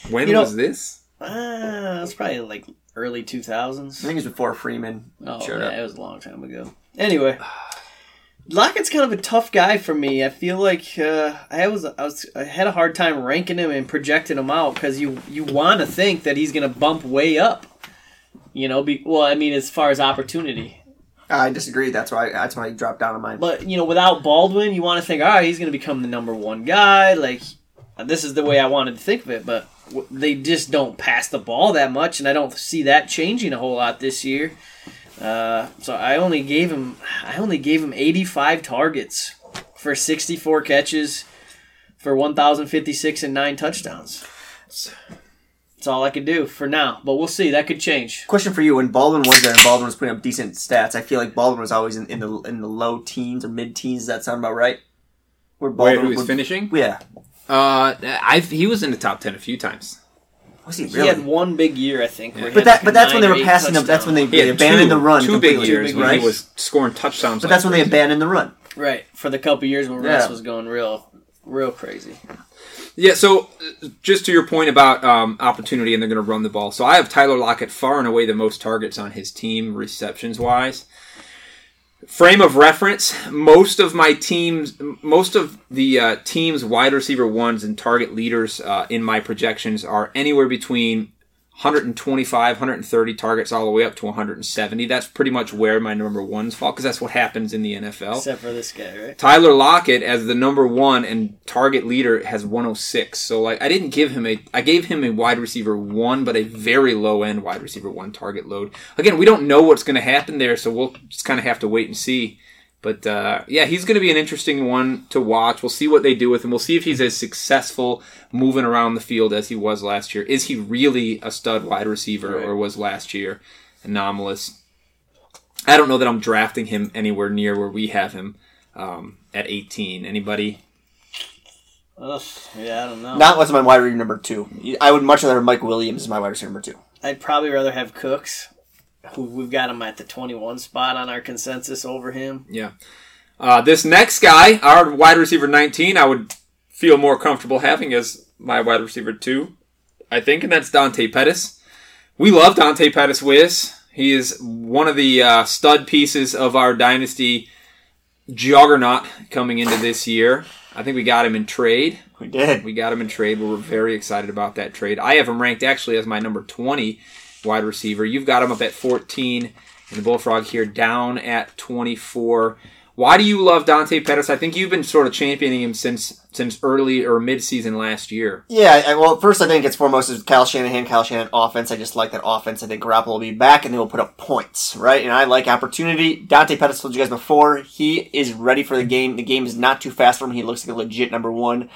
when you know- was this? uh, it was probably like early two thousands. I think it was before Freeman Oh, showed yeah, up. it was a long time ago. Anyway, Lockett's kind of a tough guy for me. I feel like uh, I was I was I had a hard time ranking him and projecting him out because you you want to think that he's going to bump way up. You know, be, well, I mean, as far as opportunity, I disagree. That's why that's why he dropped down on mine. but you know, without Baldwin, you want to think, all right, he's going to become the number one guy. Like this is the way I wanted to think of it, but they just don't pass the ball that much, and I don't see that changing a whole lot this year. Uh, so I only gave him I only gave him 85 targets for 64 catches for 1,056 and nine touchdowns. That's all I could do for now, but we'll see. That could change. Question for you: When Baldwin was there and Baldwin was putting up decent stats, I feel like Baldwin was always in, in the in the low teens or mid teens. Does that sound about right? Where Where he was would- finishing? Yeah, Uh, I he was in the top ten a few times. Was he He had one big year, I think. where but that like but that's when they were eight passing them. That's when they, they abandoned two, the run. two big years when right? he was scoring touchdowns. But like that's when they abandoned the run. right for the couple years when Yeah. Russ was going real, real crazy. Yeah, so uh, just to your point about um, opportunity and they're going to run the ball. So I have Tyler Lockett far and away the most targets on his team receptions wise. Frame of reference: most of my teams, most of the uh, teams' wide receiver ones and target leaders uh, in my projections are anywhere between 125, 130 targets all the way up to 170. That's pretty much where my number ones fall because that's what happens in the NFL. Except for this guy, right? Tyler Lockett as the number one and target leader has 106. So like I didn't give him a I gave him a wide receiver one, but a very low end wide receiver one target load. Again, we don't know what's going to happen there, so we'll just kind of have to wait and see. But uh, yeah, he's going to be an interesting one to watch. We'll see what they do with him. We'll see if he's as successful moving around the field as he was last year. Is he really a stud wide receiver, Right. or was last year anomalous? I don't know that I'm drafting him anywhere near where we have him um, at 18. Anybody? Ugh, yeah, I don't know. Not what's my wide receiver number two. I would much rather have Mike Williams as my wide receiver number two. I'd probably rather have Cooks, who we've got him at the 21 spot on our consensus over him. Yeah. Uh, this next guy, our wide receiver 19, I would feel more comfortable having as my wide receiver two, I think, and that's Dante Pettis. We love Dante Pettis Wiz. He is one of the uh, stud pieces of our dynasty juggernaut coming into this year. I think we got him in trade. We did. We got him in trade. We were very excited about that trade. I have him ranked actually as my number 20 wide receiver. You've got him up at 14, and the Bullfrog here down at 24. Why do you love Dante Pettis? I think you've been sort of championing him since since early or mid season last year. Yeah, well, first I think it's foremost is Kyle Shanahan, Kyle Shanahan offense. I just like that offense. I think Garoppolo will be back and they will put up points, right? And I like opportunity. Dante Pettis told you guys before, he is ready for the game. The game is not too fast for him. He looks like a legit number one.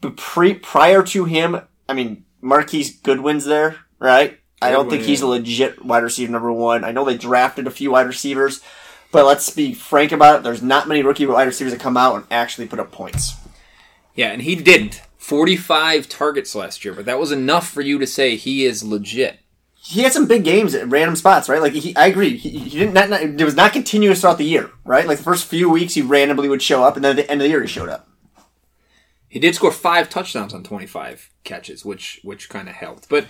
But pre, prior to him, I mean, Marquise Goodwin's there, right? I don't think he's a legit wide receiver number one. I know they drafted a few wide receivers, but let's be frank about it. There's not many rookie wide receivers that come out and actually put up points. Yeah, and he didn't. 45 targets last year, but that was enough for you to say he is legit. he had some big games at random spots, right? Like he, I agree, he, he didn't. Not, not, it was not continuous throughout the year, right? Like the first few weeks, he randomly would show up, and then at the end of the year, he showed up. He did score five touchdowns on 25 catches, which which kind of helped. But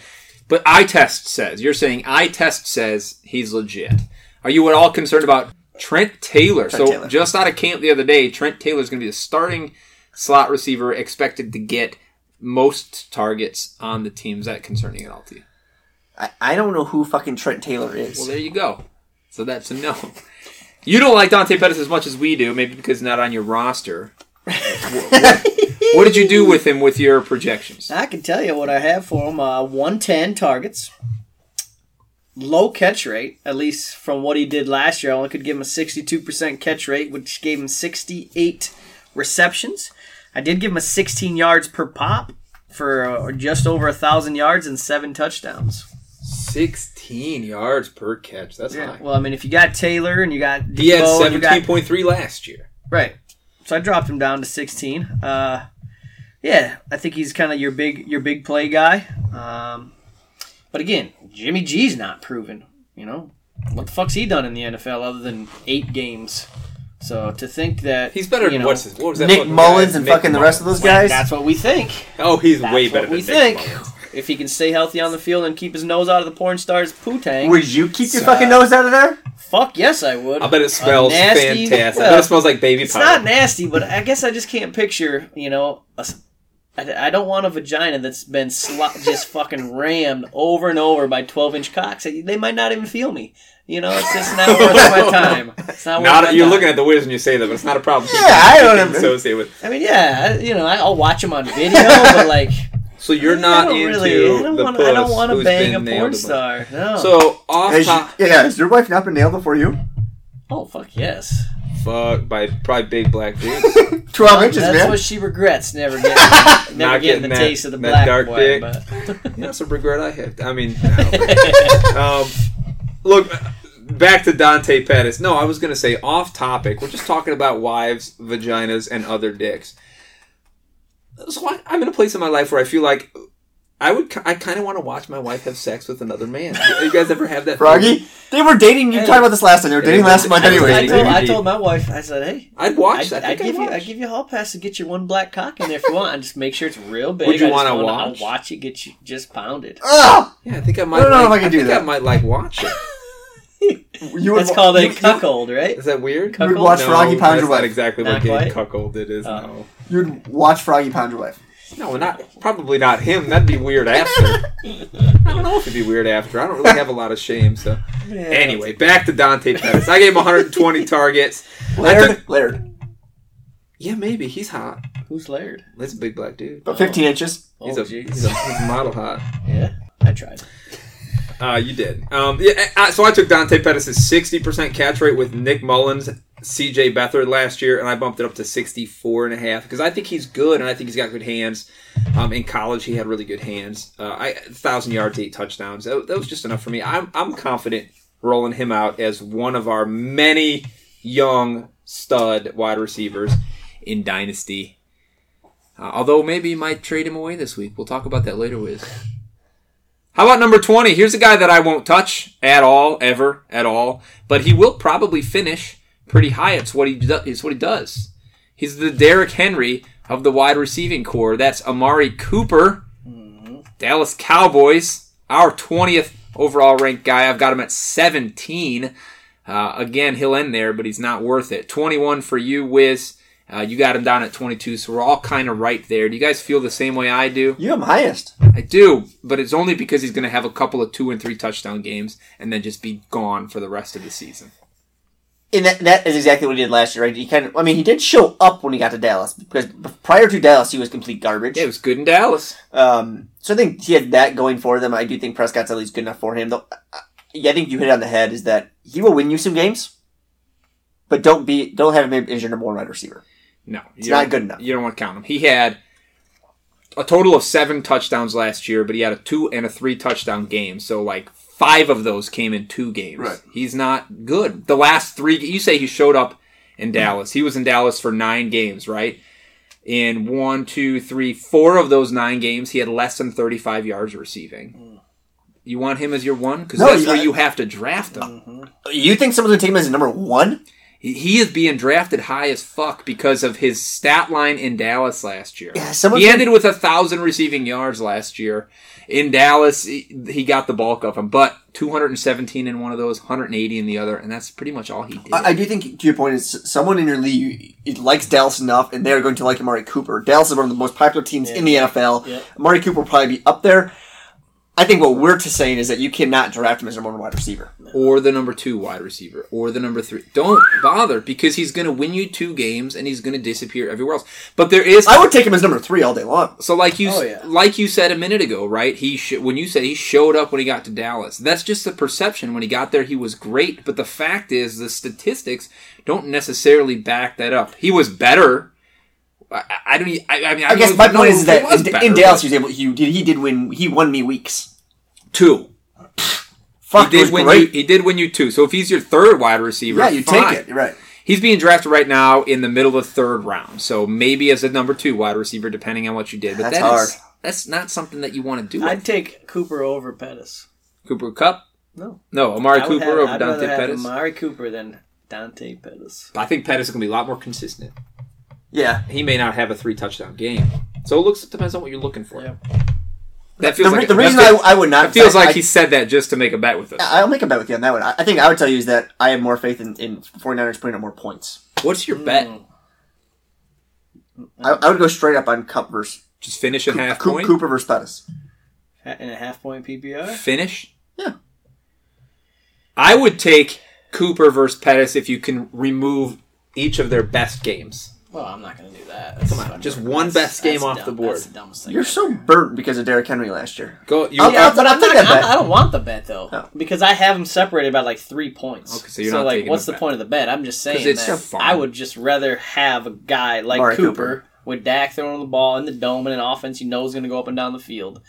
but eye test says you're saying eye test says he's legit. Are you at all concerned about Trent Taylor? Trent so Taylor. just out of camp the other day, Trent Taylor is going to be the starting slot receiver, expected to get most targets on the team. Is that concerning at all to you? I, I don't know who fucking Trent Taylor is. Well, there you go. So that's a no. You don't like Dante Pettis as much as we do, maybe because he's not on your roster. What, what- what did you do with him with your projections? I can tell you what I have for him. Uh, 110 targets. Low catch rate, at least from what he did last year. I only could give him a 62% catch rate, which gave him 68 receptions. I did give him a 16 yards per pop for uh, just over a thousand yards and seven touchdowns. 16 yards per catch. That's high. Well, I mean, if you got Taylor and you got He had Deebo and you got 17.3 last year. Right. So I dropped him down to 16. Uh, yeah, I think he's kind of your big your big play guy. Um, but again, Jimmy G's not proven. You know, what the fuck's he done in the NFL other than eight games? So to think that He's better you than know, what's his, what was that Nick Mullens guy? and Nick fucking the rest of those guys. That's what we think. Oh, he's That's way what better we Nick think. Mullens. If he can stay healthy on the field and keep his nose out of the porn star's poo-tang, Would you keep your Uh, fucking nose out of there? fuck yes, I would. I bet it smells nasty- fantastic. I bet it smells like baby It's powder. not nasty, but I guess I just can't picture, you know, a s I I don't want a vagina that's been slo- just fucking rammed over and over by 12 inch cocks. They might not even feel me. You know, it's just not worth my time. It's not worth Not, my you're time. looking at the whiz when you say that, but it's not a problem. Yeah, I don't can associate with. I mean, yeah, I- you know, I- I'll watch them on video, but like, So you're I not don't into really, I don't the want, puss I don't want to who's bang a been nailed porn bunch. star. No. So off Has top, you- yeah, has your wife not been nailed before you? oh fuck yes. fuck by probably big black dudes. Twelve inches, That's man. what she regrets. Never getting, never Not getting, getting the that- taste of the that black dark boy. dick. But That's a regret I have. I mean, no. um, look, back to Dante Pettis. No, I was going to say off topic. We're just talking about wives, vaginas, and other dicks. So I, I'm in a place in my life where I feel like I would. I kind of want to watch my wife have sex with another man. You guys ever have that? Froggy, they were dating. You Hey. talked about this last time. They were dating last month anyway. I told, I told my wife, I said, hey, I'd watch. I'd, I I'd give I'd you. I'd give you a hall pass to get your one black cock in there if you want. and just make sure it's real big. Would you wanna wanna- watch? I'll watch it get you just pounded. Ugh! Yeah, I think I might. I don't know like, if I can do think that. I might like watch it. You would That's wa- called a you- you- cuckold, right? Is that weird? Cuckold? watch Froggy pound that's your not wife. exactly Not what getting quite? cuckolded is. Oh. No. You'd watch Froggy pound your wife. No, not probably not him. That'd be weird after. I don't know if it'd be weird after. I don't really have a lot of shame. So anyway, back to Dante Pettis. I gave him 120 targets. Laird, took- Laird, yeah, maybe he's hot. Who's Laird? That's a big black dude. about 15 inches. He's oh, a he's a, he's a model hot. Yeah, I tried. Uh, you did. Um, yeah, uh, so I took Dante Pettis' 60% catch rate with Nick Mullens, CJ Beathard last year, and I bumped it up to 64 and a half because I think he's good and I think he's got good hands. Um, in college, he had really good hands. Uh, I thousand yards, eight touchdowns. That, that was just enough for me. I'm I'm confident rolling him out as one of our many young stud wide receivers in dynasty. Uh, although maybe you might trade him away this week. We'll talk about that later, Wiz. How about number 20? Here's a guy that I won't touch at all, ever, at all, but he will probably finish pretty high. It's what he do- it's what he does. He's the Derrick Henry of the wide receiving corps. That's Amari Cooper, Dallas Cowboys, our 20th overall ranked guy. I've got him at 17. Uh, again, he'll end there, but he's not worth it. 21 for you, Wiz. Uh, you got him down at 22, so we're all kind of right there. Do you guys feel the same way I do? You have him highest. I do, but it's only because he's going to have a couple of two and three touchdown games and then just be gone for the rest of the season. And that, that is exactly what he did last year, right? He kind of, I mean, he did show up when he got to Dallas because prior to Dallas, he was complete garbage. Yeah, it was good in Dallas. Um, so I think he had that going for them. I do think Prescott's at least good enough for him. Though, I- yeah, I think you hit it on the head. Is that he will win you some games, but don't be don't have him as your number one wide receiver. No, It's not good enough. You don't want to count him. He had a total of seven touchdowns last year, but he had a two and a three touchdown game. So like five of those came in two games. Right. He's not good. The last three, you say he showed up in Dallas. He was in Dallas for nine games, right? In one, two, three, four of those nine games, he had less than 35 yards receiving. You want him as your one? Because No, that's where you have to draft him. Mm-hmm. You think someone's gonna take him as number one? He- He is being drafted high as fuck because of his stat line in Dallas last year. Yeah, someone's he gonna- ended with a thousand receiving yards last year. In Dallas, he, he got the bulk of them, but 217 in one of those, 180 in the other, and that's pretty much all he did. I, I do think to your point is someone in your league it likes Dallas enough, and they're going to like Amari Cooper. Dallas is one of the most popular teams in the NFL. Yep. Amari Cooper will probably be up there. I think what we're to saying is that you cannot draft him as number one wide receiver. or the number two wide receiver, or the number three. Don't bother because he's going to win you two games and he's going to disappear everywhere else. But there is I would take him as number three all day long. So like you Oh, yeah. like you said a minute ago, right? He sh- when you said he showed up when he got to Dallas. That's just the perception. When he got there, he was great, but the fact is the statistics don't necessarily back that up. He was better. I, I don't. I, I mean, I, I guess my point is that in, better, in Dallas but he was able he did he did win he won me weeks. two. Fuck, he did win great. you. He did win you two. So if he's your third wide receiver, yeah, you fine. take it. You're right. He's being drafted right now in the middle of the third round. So maybe as a number two wide receiver, depending on what you did. But That's that is- hard. that's not something that you want to do. I'd take Cooper over Pettis. Cooper Cup. No. No, Amari Cooper have- over I'd Dante have Pettis. Amari Cooper than Dante Pettis. But I think Pettis is going to be a lot more consistent. Yeah. He may not have a three touchdown game, so it looks it depends on what you're looking for. Yep. That feels re- like the reason that I, I would not it feels I- like I- he said that just to make a bet with us. I'll make a bet with you on that one. I I think I would tell you is that I have more faith in, in 49ers putting up more points. What's your bet? Mm. I, I would go straight up on Cup versus Just finish at half Coop- point. Cooper versus Pettis. Ha- In a half point PPR? Finish. Yeah. I would take Cooper versus Pettis if you can remove each of their best games. Well, I'm not going to do that. That's Come on, fucking- just one that's- best game that's off dumb. the board. That's the dumbest thing. You're so burnt because of Derrick Henry last year. Go. You. I'll- Yeah, I'll- but I'll I'm take not, that bet. I'm- I don't want the bet though, No. because I have them separated by like three points. Okay, so you're not like, taking what's the the bet. point of the bet? I'm just saying it's that fun. I would just rather have a guy like Amari Cooper, Cooper. with Dak throwing the ball in the dome and an offense you know is going to go up and down the field.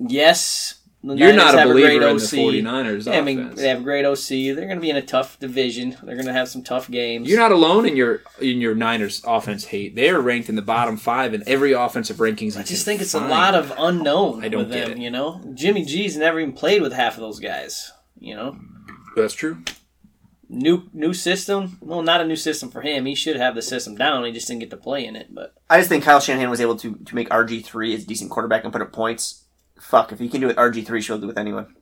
Yes, the You're Niners not a have believer great in the OC. 49ers Yeah, I mean, they have a great OC. They're going to be in a tough division. They're going to have some tough games. You're not alone in your in your Niners offense hate. They are ranked in the bottom five in every offensive rankings. I just think it's a lot of unknown I don't with get them. it. You know, Jimmy G's never even played with half of those guys. You know, That's true. new new system. Well, not a new system for him. He should have the system down. He just didn't get to play in it. But I just think Kyle Shanahan was able to, to make RG three as a decent quarterback and put up points. Fuck, if he can do it RG three, she'll do it with anyone.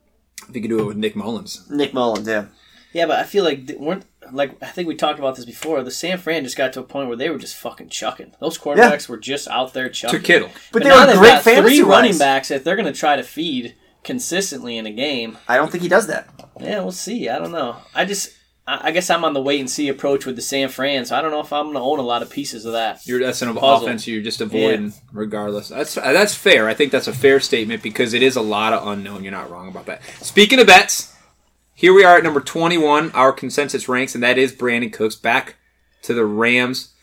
If you can do it with Nick Mullens. Nick Mullens, yeah. yeah, but I feel like th- weren't like I think we talked about this before. The San Fran just got to a point where they were just fucking chucking. Those quarterbacks were just out there chucking. To chucking. Kittle. But, But they now were they've great got fantasy three running backs that they're going to try to feed consistently in a game. I don't think he does that. Yeah, we'll see. I don't know. I just, I guess I'm on the wait and see approach with the San Fran, so I don't know if I'm going to own a lot of pieces of that. You're that's an Puzzle. offense you're just avoiding regardless. That's that's fair. I think that's a fair statement because it is a lot of unknown. You're not wrong about that. Speaking of bets, here we are at number 21, our consensus ranks, and that is Brandin Cooks back to the Rams.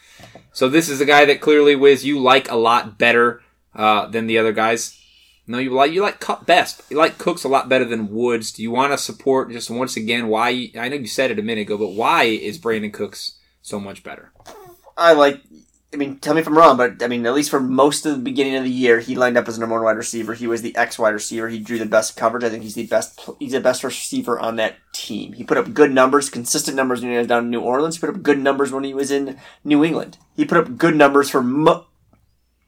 So this is a guy that clearly, Wiz, you like a lot better uh, than the other guys. No, you like you like Kupp best. You like Cooks a lot better than Woods. Do you want to support just once again why? I know you said it a minute ago, but why is Brandin Cooks so much better? I like. I mean, tell me if I'm wrong, but I mean, at least for most of the beginning of the year, he lined up as a number one wide receiver. He was the X wide receiver. He drew the best coverage. I think he's the best. He's the best receiver on that team. He put up good numbers, consistent numbers when he was down in New Orleans. He put up good numbers when he was in New England. He put up good numbers for mo-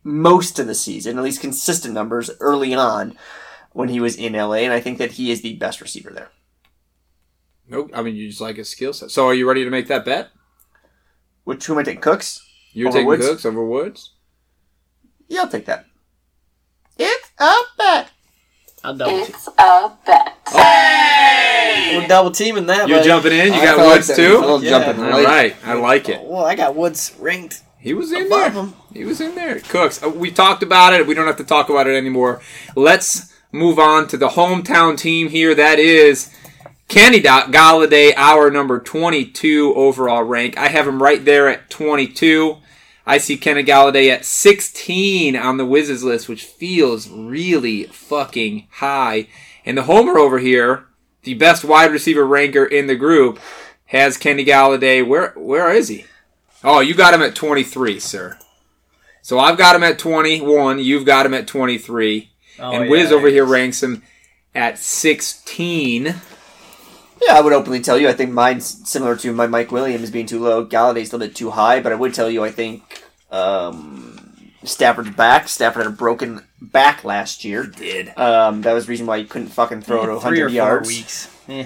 most of the season, at least consistent numbers early on when he was in LA. And I think that he is the best receiver there. Nope. I mean, you just like his skill set. So, are you ready to make that bet? Which who am I taking? Cooks? You're taking Woods? Cooks over Woods. Yeah, I'll take that. It's a bet. I'll double team. It's a bet. Oh. We're double teaming that. You're buddy. jumping in. You I got felt like Woods too. A little Yeah. jumping All late. right, I like it. Well, I got Woods ranked He was in above there. him. He was in there. Cooks. Uh, We talked about it. We don't have to talk about it anymore. Let's move on to the hometown team here. That is Kenny Golladay, our number 22 overall rank. I have him right there at 22. I see Kenny Golladay at 16 on the Wizards list, which feels really fucking high. And the homer over here, the best wide receiver ranker in the group, has Kenny Golladay. Where where is he? Oh, you got him at 23, sir. So I've got him at 21. You've got him at 23. Oh, and yeah, Wiz over here ranks him at 16. Yeah, I would openly tell you. I think mine's similar to my Mike Williams being too low. Golladay's a little bit too high, but I would tell you I think um, Stafford's back. Stafford had a broken back last year. Did. Um, that was the reason why he couldn't fucking throw to three 100 or four yards. weeks. Eh,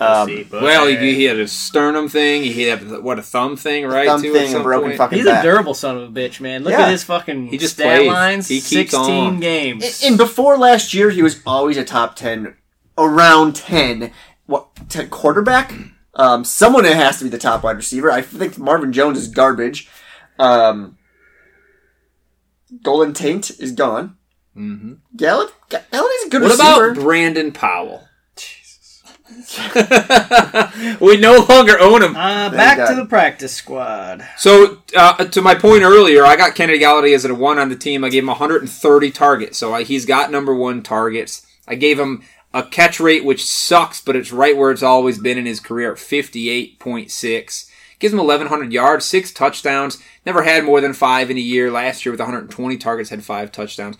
Um, see, Well, he, he had a sternum thing. He had what a thumb thing, right? thumb too, thing, a broken point. fucking He's back. a durable son of a bitch, man. Look Yeah. at his fucking He just stat plays. lines. He keeps 16 on. games. And before last year, he was always a top 10, around 10, what, 10 quarterback. Um, someone that has to be the top wide receiver. I think Marvin Jones is garbage. Um, Golden Taint is gone. Mhm. Gallup, Golladay's a good What receiver. about Brandon Powell? we no longer own him. Uh, back to the practice squad. So, uh, to my point earlier, I got Kennedy Golladay as a one on the team. I gave him 130 targets, so I, he's got number one targets. I gave him a catch rate which sucks, but it's right where it's always been in his career at 58.6. Gives him 1,100 yards, six touchdowns. Never had more than five in a year. Last year with 120 targets, had five touchdowns.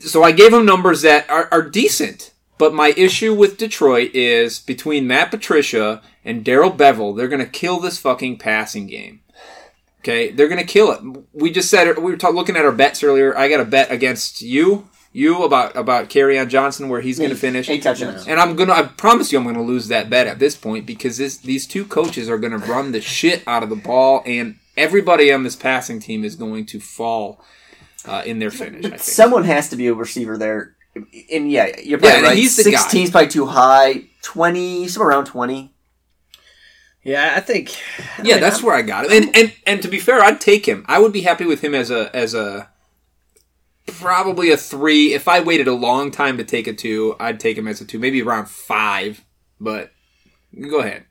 So I gave him numbers that are, are decent. But my issue with Detroit is between Matt Patricia and Darrell Bevell, they're going to kill this fucking passing game. Okay, they're going to kill it. We just said. We were talk, looking at our bets earlier. I got a bet against you, you about about Kerryon Johnson where he's going to finish. Eight touchdowns. And I'm gonna. I promise you, I'm gonna lose that bet at this point because this, these two coaches are gonna run the shit out of the ball, and everybody on this passing team is going to fall uh, in their finish. I think. Someone has to be a receiver there. And yeah, you're probably and right. he's the guy. 16 is probably too high. 20, somewhere around 20. Yeah, I think. I Yeah, mean, that's I'm- where I got him. And and and to be fair, I'd take him. I would be happy with him as a as a probably a three. If I waited a long time to take a two, I'd take him as a two, maybe around five. But go ahead.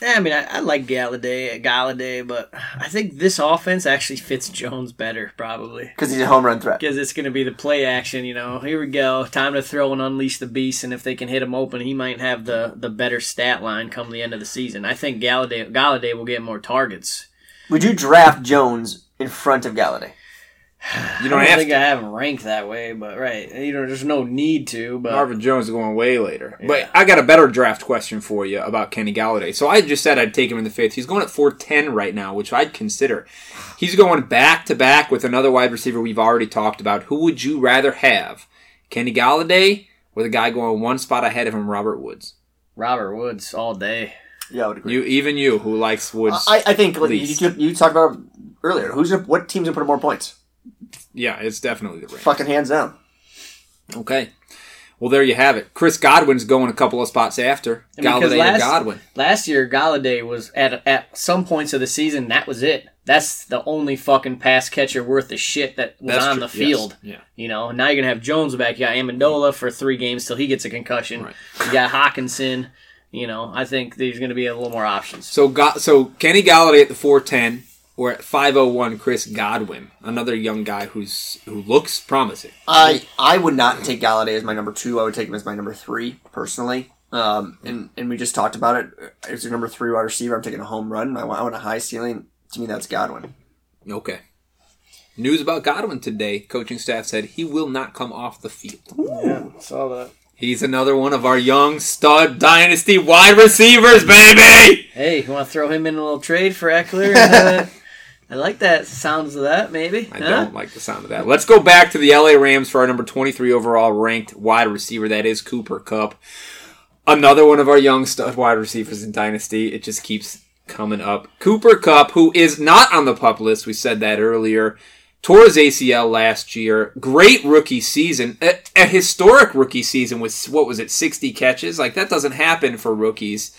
Yeah, I mean, I, I like Golladay, Golladay, but I think this offense actually fits Jones better, probably. Because he's a home run threat. Because it's going to be the play action, you know. Here we go. Time to throw and unleash the beast, and if they can hit him open, he might have the, the better stat line come the end of the season. I think Golladay, Golladay will get more targets. Would you draft Jones in front of Golladay? You don't don't have think to. I have him ranked that way, but right. You know, there's no need to, but. Marvin Jones is going way later. Yeah. But I got a better draft question for you about Kenny Golladay. So I just said I'd take him in the fifth. He's going at 410 right now, which I'd consider. He's going back to back with another wide receiver we've already talked about. Who would you rather have? Kenny Golladay or the guy going one spot ahead of him, Robert Woods? Robert Woods all day. Yeah, I would agree. You, even you, who likes Woods. I, I think you, least. you, you talked about earlier. Who's gonna, what team's gonna put up more points? Yeah, it's definitely the Rams. Fucking hands down. Okay. Well, there you have it. Chris Godwin's going a couple of spots after And Golladay or last- Godwin. Last year, Golladay was at at some points of the season. That was it. That's the only fucking pass catcher worth of shit that was That's on true. the field. Yes. Yeah. You know, now you're gonna have Jones back. You got Amendola for three games till he gets a concussion. Right. You got Hockenson. You know, I think there's gonna be a little more options. So got so Kenny Golladay at the 410 or at 501 Chris Godwin, another young guy who's who looks promising. I I would not take Golladay as my number two. I would take him as my number three personally. Um, and and we just talked about it. As your number three wide receiver, I'm taking a home run. I want, I want a high ceiling. To me, that's Godwin. Okay. News about Godwin today. Coaching staff said he will not come off the field. Yeah, saw that. He's another one of our young stud dynasty wide receivers, baby. Hey, you want to throw him in a little trade for Ekeler? Uh, I like that sounds of that. Maybe. I Huh? don't like the sound of that. Let's go back to the LA Rams for our number 23 overall ranked wide receiver. That is Cooper Kupp. Another one of our young stud wide receivers in Dynasty. It just keeps coming up. Cooper Kupp, who is not on the pup list, we said that earlier, tore his ACL last year. Great rookie season. A, a historic rookie season with, what was it, 60 catches? Like, that doesn't happen for rookies.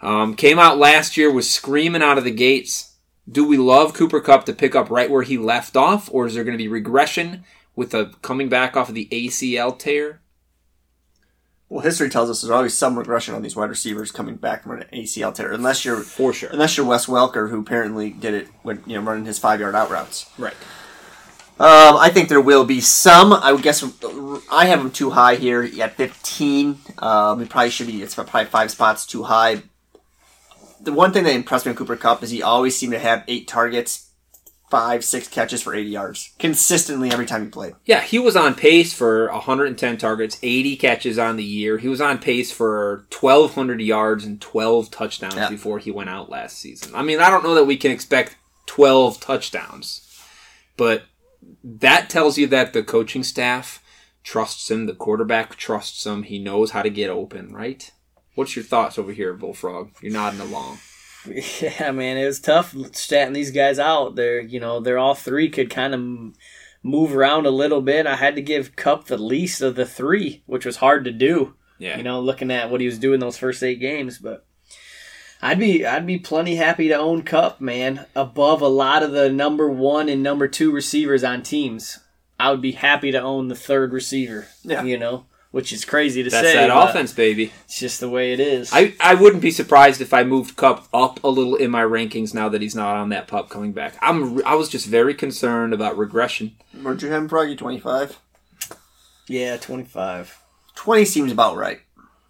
Um, came out last year, was screaming out of the gates. Do we love Cooper Kupp to pick up right where he left off, or is there going to be regression with a coming back off of the ACL tear? Well, history tells us there's always some regression on these wide receivers coming back from an ACL tear, unless you're For sure. unless you're Wes Welker, who apparently did it when you know running his five yard out routes. Right. Um, I think there will be some. I would guess I have him too high here at 15. Um, probably should be. It's probably five spots too high. The one thing that impressed me in Cooper Kupp is he always seemed to have eight targets, five, six catches for 80 yards consistently every time he played. Yeah, he was on pace for 110 targets, 80 catches on the year. He was on pace for 1,200 yards and 12 touchdowns Yeah. before he went out last season. I mean, I don't know that we can expect 12 touchdowns, but that tells you that the coaching staff trusts him, the quarterback trusts him, he knows how to get open, right? What's your thoughts over here, Bullfrog? You're nodding along. Yeah, man, it was tough statting these guys out. They're, you know, they're all three could kind of move around a little bit. I had to give Kupp the least of the three, which was hard to do. Yeah. You know, looking at what he was doing those first eight games, but I'd be I'd be plenty happy to own Kupp, man, above a lot of the number one and number two receivers on teams. I would be happy to own the third receiver. Yeah. You know, which is crazy to That's say. That's that offense, baby. It's just the way it is. I, I wouldn't be surprised if I moved Kupp up a little in my rankings now that he's not on that pup coming back. I'm I was just very concerned about regression. Where'd you having him, Froggy? 25? yeah, twenty five. 20 seems about right.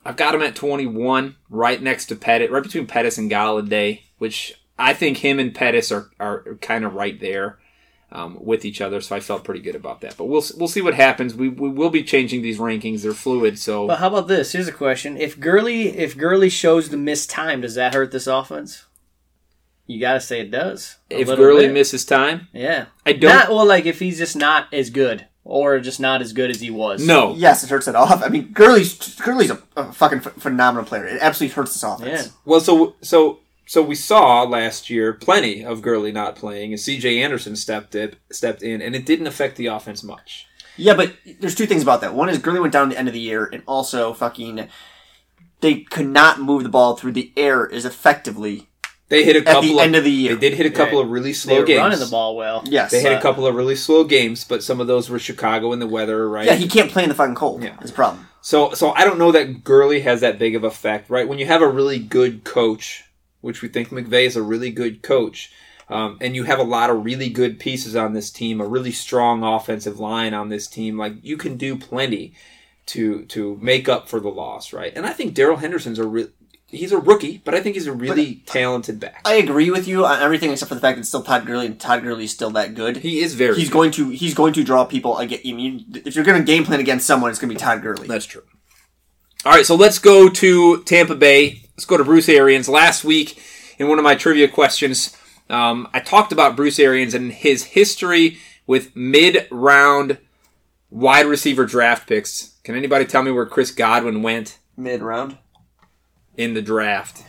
I've got him at 21, right next to Pettis, right between Pettis and Golladay, which I think him and Pettis are, are kind of right there um, with each other. So I felt pretty good about that. But we'll we'll see what happens. We, we will be changing these rankings. They're fluid. So But how about this? Here's a question: If Gurley, if Gurley shows the missed time, does that hurt this offense? You got to say it does. If little Gurley bit. misses time, yeah, I don't. not well. Like if he's just not as good, or just not as good as he was. no, Yes, it hurts it off. I mean, Gurley's Gurley's a, a fucking ph- phenomenal player. It absolutely hurts this offense. Yeah. Well, so so so we saw last year plenty of Gurley not playing, and C.J. Anderson stepped it stepped in, and it didn't affect the offense much. Yeah, but there's two things about that. One is Gurley went down at the end of the year, and also fucking they could not move the ball through the air as effectively They hit a couple at couple the of, end of the year. They did hit a couple Yeah. of really they slow were games. running the ball well. Yes. They hit a couple of really slow games, but some of those were Chicago and the weather, right? yeah, he can't play in the fucking cold. Yeah. That's a problem. So so I don't know that Gurley has that big of effect, right? When you have a really good coach which we think McVay is a really good coach, um, and you have a lot of really good pieces on this team, a really strong offensive line on this team, like you can do plenty to to make up for the loss, right? And I think Darrell Henderson's a re- he's a rookie, but I think he's a really talented back. I agree with you on everything except for the fact that it's still Todd Gurley, and Todd Gurley is still that good. he is very. he's good. going to he's going to draw people again. I mean, if you're going to game plan against someone, it's going to be Todd Gurley. That's true. All right, so let's go to Tampa Bay. Let's go to Bruce Arians. Last week, in one of my trivia questions, um, I talked about Bruce Arians and his history with mid-round wide receiver draft picks. Can anybody tell me where Chris Godwin went Mid round. in the draft?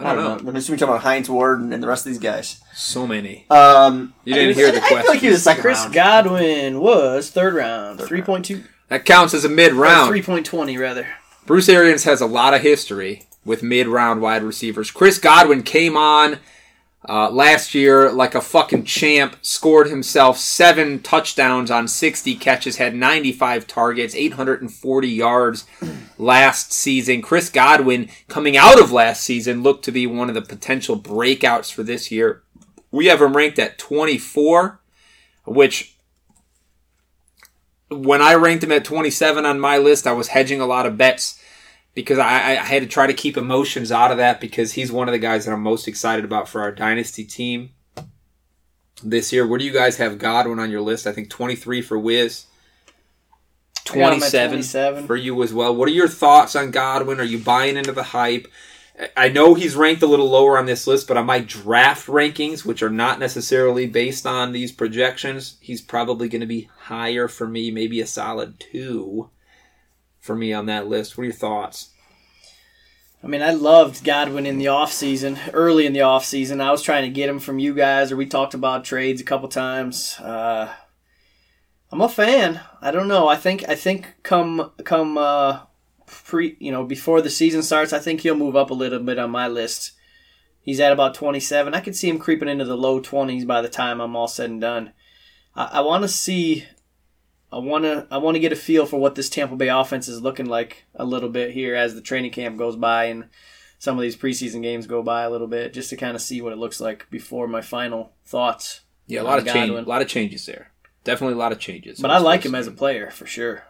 I don't know. I'm assuming you're talking about Hines Ward and, and the rest of these guys. So many. Um, You didn't I, hear the question. I feel like he was a second Chris round. Godwin was third round, three point two, That counts as a mid-round. three point twenty rather. Bruce Arians has a lot of history with mid-round wide receivers. Chris Godwin came on uh, last year like a fucking champ, scored himself seven touchdowns on 60 catches, had 95 targets, 840 yards last season. Chris Godwin, coming out of last season, looked to be one of the potential breakouts for this year. We have him ranked at 24, which when I ranked him at 27 on my list, I was hedging a lot of bets because I, I had to try to keep emotions out of that because he's one of the guys that I'm most excited about for our dynasty team this year. Where do you guys have Godwin on your list? I think 23 for Wiz. I got him at 27 27. for you as well. What are your thoughts on Godwin? Are you buying into the hype? I know he's ranked a little lower on this list, but on my draft rankings, which are not necessarily based on these projections, he's probably going to be higher for me, maybe a solid two for me on that list. What are your thoughts? I mean, I loved Godwin in the offseason, early in the offseason. I was trying to get him from you guys, or we talked about trades a couple times. Uh, I'm a fan. I don't know. I think I think come come uh, pre you know before the season starts, I think he'll move up a little bit on my list. He's at about 27. I could see him creeping into the low 20s by the time I'm all said and done. I, I want to see. I want to I want to get a feel for what this Tampa Bay offense is looking like a little bit here as the training camp goes by and some of these preseason games go by a little bit just to kind of see what it looks like before my final thoughts. Yeah, a lot of change, a lot of changes there. Definitely a lot of changes. But I like him as a player for sure.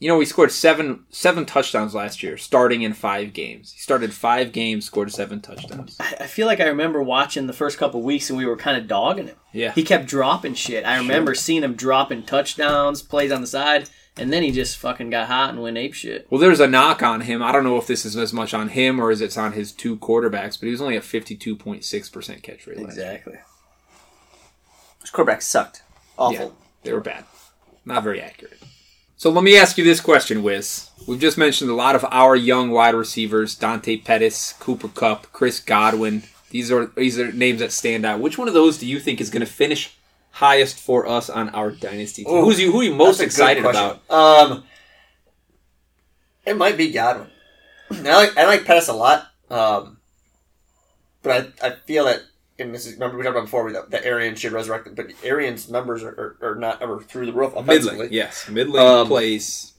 You know, he scored seven seven touchdowns last year, starting in five games. He started five games, scored seven touchdowns. I feel like I remember watching the first couple weeks and we were kind of dogging him. Yeah, He kept dropping shit. I remember seeing him dropping touchdowns, plays on the side, and then he just fucking got hot and went ape shit. Well, there's a knock on him. I don't know if this is as much on him or is it's on his two quarterbacks, but he was only at 52.6% catch rate. last year. Exactly. His quarterback sucked. Awful. Yeah, they were bad. Not very accurate. So let me ask you this question, Wiz. We've just mentioned a lot of our young wide receivers: Dante Pettis, Cooper Kupp, Chris Godwin. These are these are names that stand out. Which one of those do you think is going to finish highest for us on our dynasty team? Ooh, Who's you? Who are you most That's a good excited about? Um, it might be Godwin. I like I like Pettis a lot. Um, but I, I feel that and this is remember we talked about before that, that Arian should resurrect it, but Arian's numbers are, are, are not ever through the roof offensively. Middling, yes, middling Um, plays.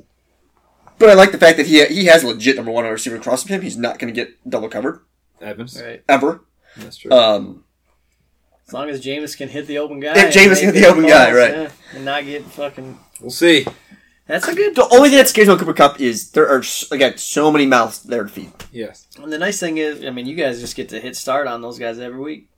But I like the fact that he he has a legit number one receiver across from him. He's not going to get double covered Evans, Right. ever. that's true. Um, As long as Jameis can hit the open guy. If and Jameis can hit the big open guy, right. yeah, and not get fucking. we'll see. That's a good. the only thing that scares me about Cooper Kupp is there are again so many mouths there to feed. Yes. And the nice thing is, I mean, you guys just get to hit start on those guys every week.